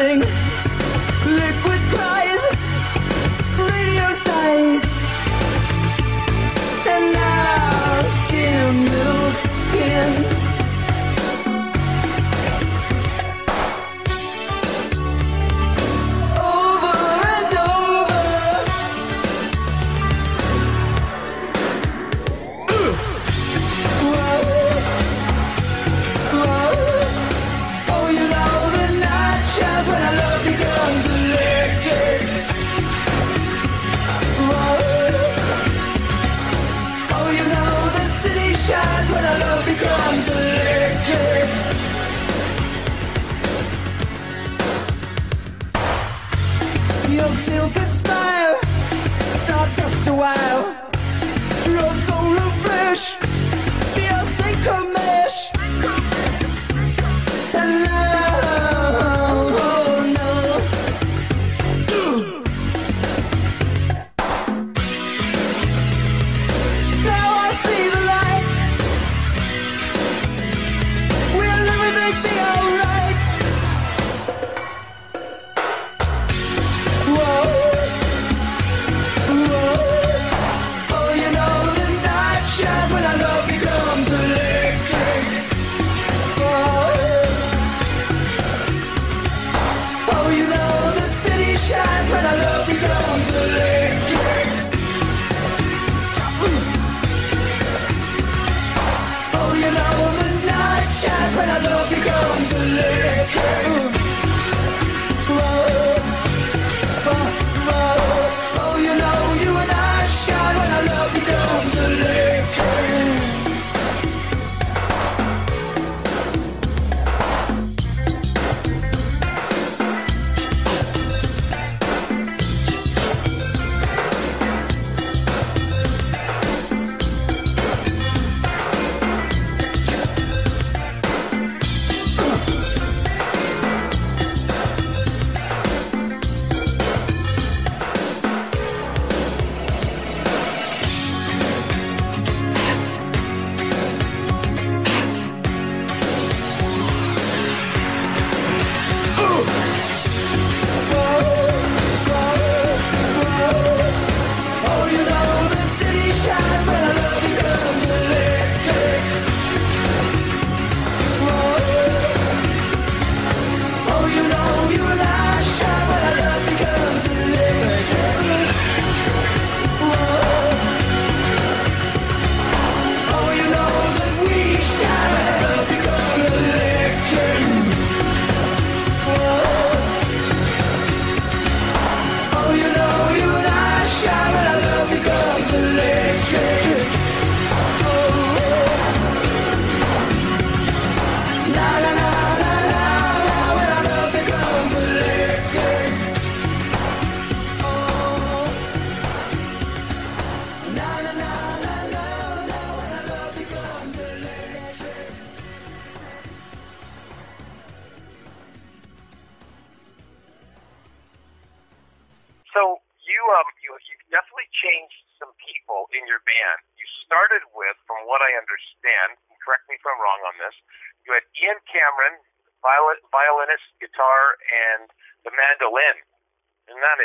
Sing. Liquid cries, radio sighs, and now skin to skin.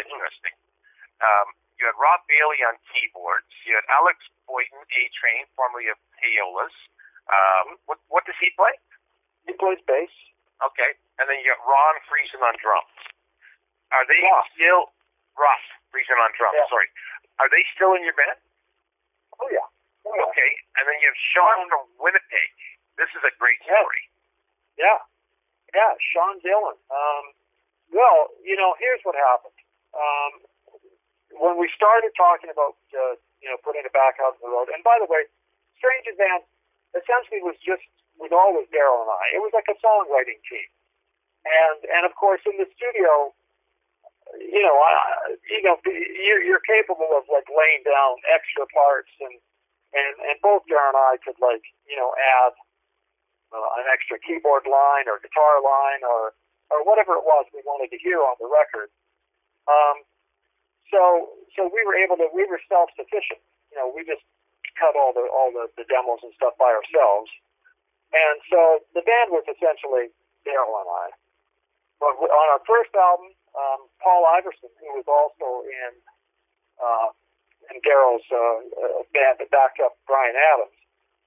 Isn't interesting? Um, you had Rob Bailey on keyboards. You had Alex Boynton, A Train, formerly of Payolas. Um, what what does he play? He plays bass. Okay, and then you got Ron Friesen on drums. Are they still Ross Friesen on drums? Yeah. Sorry, are they still in your band? Oh yeah. Oh, yeah. Okay, and then you have Sean from Winnipeg. This is a great Yeah. story. Yeah, yeah, Sean Dillon. Um, well, you know, here's what happened. Um, when we started talking about, uh, you know, putting it back out on the road, and by the way, Strange Advance essentially was just, was always Daryl and I. It was like a songwriting team. And, and of course, in the studio, you know, I, you know, you're, you're capable of like laying down extra parts and, and, and both Daryl and I could like, you know, add uh, an extra keyboard line or guitar line or or whatever it was we wanted to hear on the record. Um, so so we were able to we were self sufficient. You know, we just cut all the all the, the demos and stuff by ourselves. And so the band was essentially Daryl and I but on our first album, um, Paul Iverson, who was also in uh, in Daryl's uh, uh, band that backed up Bryan Adams,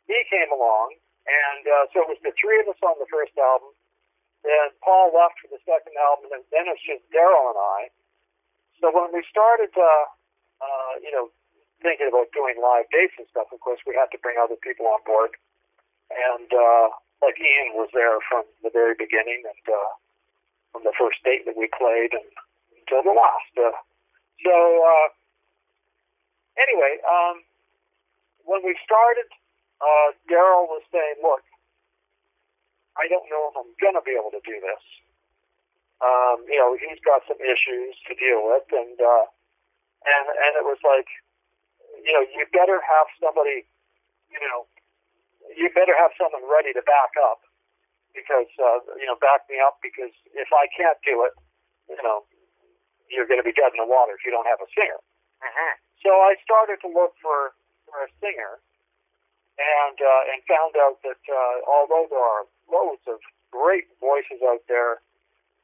he came along, and uh, so it was the three of us on the first album. Then Paul left for the second album, and then it's just Daryl and I. So when we started, uh, uh, you know, thinking about doing live dates and stuff, of course, we had to bring other people on board. And uh, like Ian was there from the very beginning, and uh, from the first date that we played and until the last. Uh, so uh, anyway, um, when we started, uh, Daryl was saying, "Look, I don't know if I'm going to be able to do this. Um, you know, he's got some issues to deal with, and uh, and and it was like, you know, you better have somebody, you know, you better have someone ready to back up because uh, you know, back me up because if I can't do it, you know, you're going to be dead in the water if you don't have a singer. Mm-hmm. So I started to look for, for a singer, and uh, and found out that uh, although there are loads of great voices out there,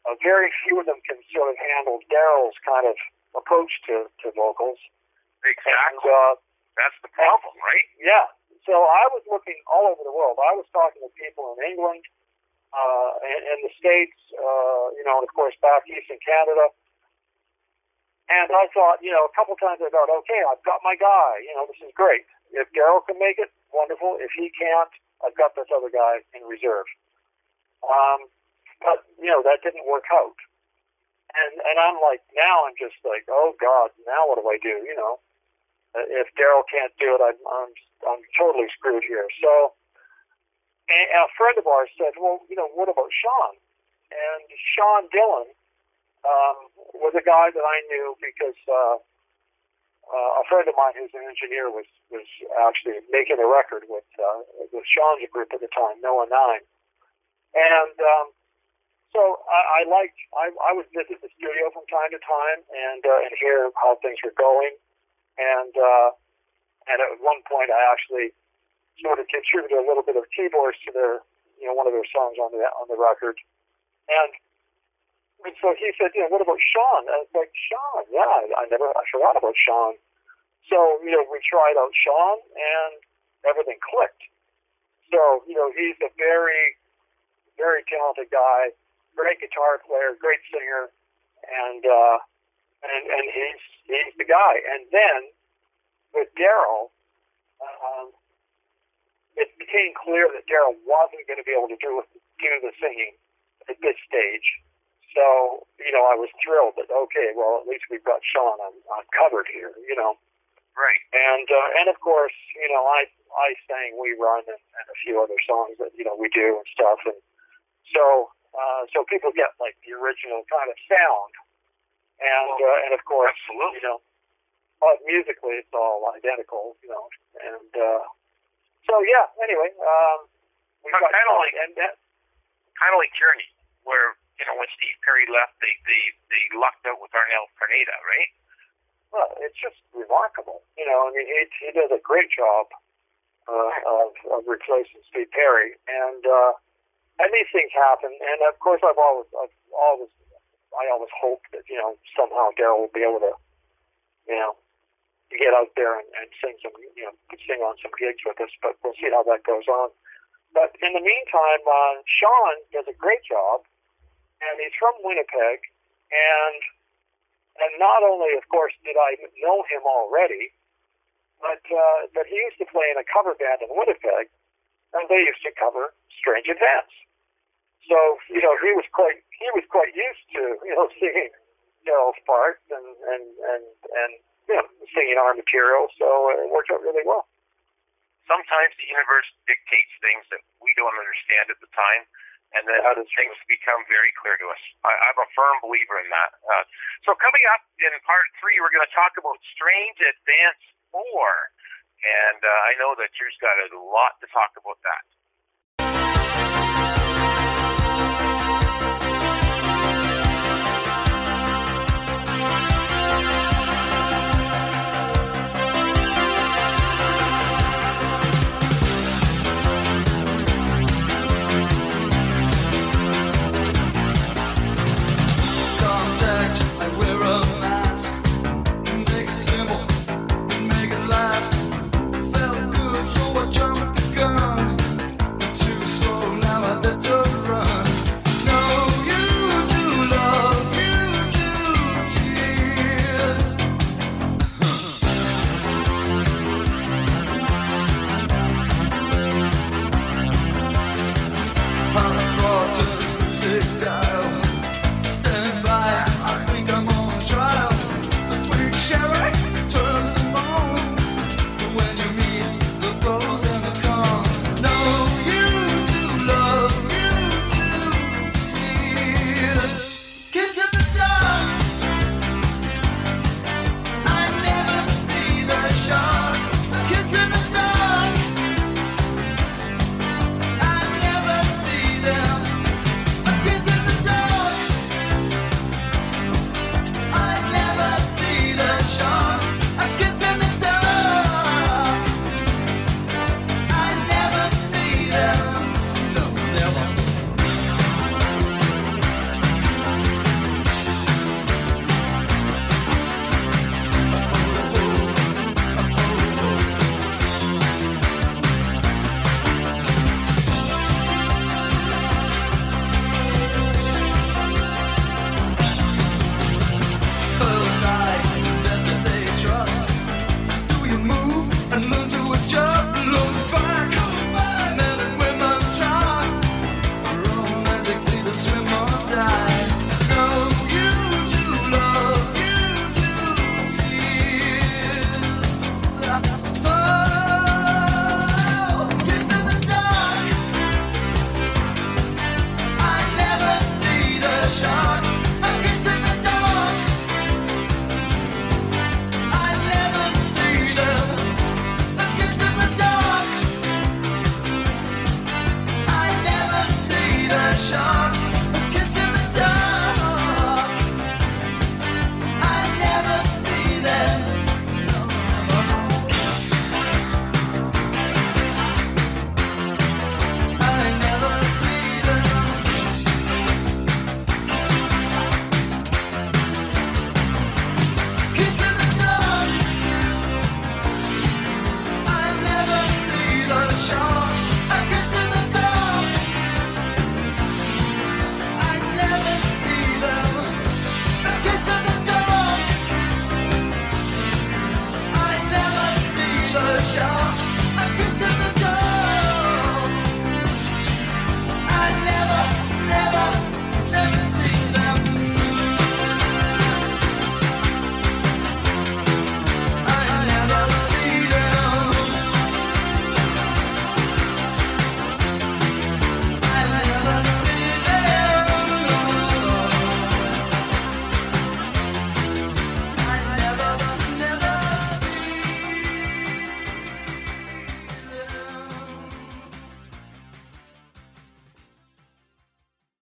uh, very few of them can sort of handle Daryl's kind of approach to, to vocals. Exactly. And, uh, That's the problem, right? yeah. So I was looking all over the world. I was talking to people in England, uh, in, in the States, uh, you know, and of course back east in Canada. And I thought, you know, a couple times I thought, okay, I've got my guy. You know, this is great. If Daryl can make it, wonderful. If he can't, I've got this other guy in reserve. Um, but you know, that didn't work out. And and I'm like, now I'm just like, oh God, now what do I do? You know, Uh, if Daryl can't do it, I'm I'm I'm totally screwed here. So, and a friend of ours said, well, you know, what about Sean? And Sean Dillon um, was a guy that I knew because uh, uh, a friend of mine who's an engineer was was actually making a record with uh, with Sean's group at the time, Noah Nine, and um, so I, I liked I, I would visit the studio from time to time and uh, and hear how things were going, and uh, and at one point I actually sort of contributed a little bit of keyboards to their you know one of their songs on the on the record, and and so he said, you know, what about Sean? I was like, Sean, yeah, I, I never, I forgot about Sean. So, you know, we tried out Sean and everything clicked. So, you know, he's a very, very talented guy, great guitar player, great singer, and, uh, and, and he's, he's the guy. And then with Daryl, um, it became clear that Daryl wasn't going to be able to do, do the singing at this stage. So, you know, I was thrilled that okay, well, at least we've got Sean. I'm, I'm covered here, you know. Right. And uh, and of course, you know, I I sang "We Run" and, and a few other songs that you know we do and stuff, and so uh, so people get like the original kind of sound, and uh, and of course, Absolutely. you know, uh, musically it's all identical, you know, and uh, so yeah. Anyway, um, we Kind got of like- and that, Kind of like Journey, where you know when Steve Perry left, they they they lucked out with Arnel Pineda, right? Well, it's just remarkable. You know, I mean, he he does a great job uh, of of replacing Steve Perry, and uh, and these things happen. And of course, I've always I've always I always hope that you know somehow Daryl will be able to, you know, get out there and, and sing some you know sing on some gigs with us. But we'll see how that goes on. But in the meantime, uh, Sean does a great job, and he's from Winnipeg, and and not only, of course, did I know him already, but uh, but he used to play in a cover band in Winnipeg, and they used to cover Strange Advance. So you know he was quite he was quite used to you know singing Daryl's parts and and and and you know singing our material. So it worked out really well. Sometimes the universe dictates things that we don't understand at the time, and then is things become very clear to us. I, I'm a firm believer in that. Uh, so coming up in part three, we're going to talk about Strange Advance Four, and uh, I know that you've got a lot to talk about that.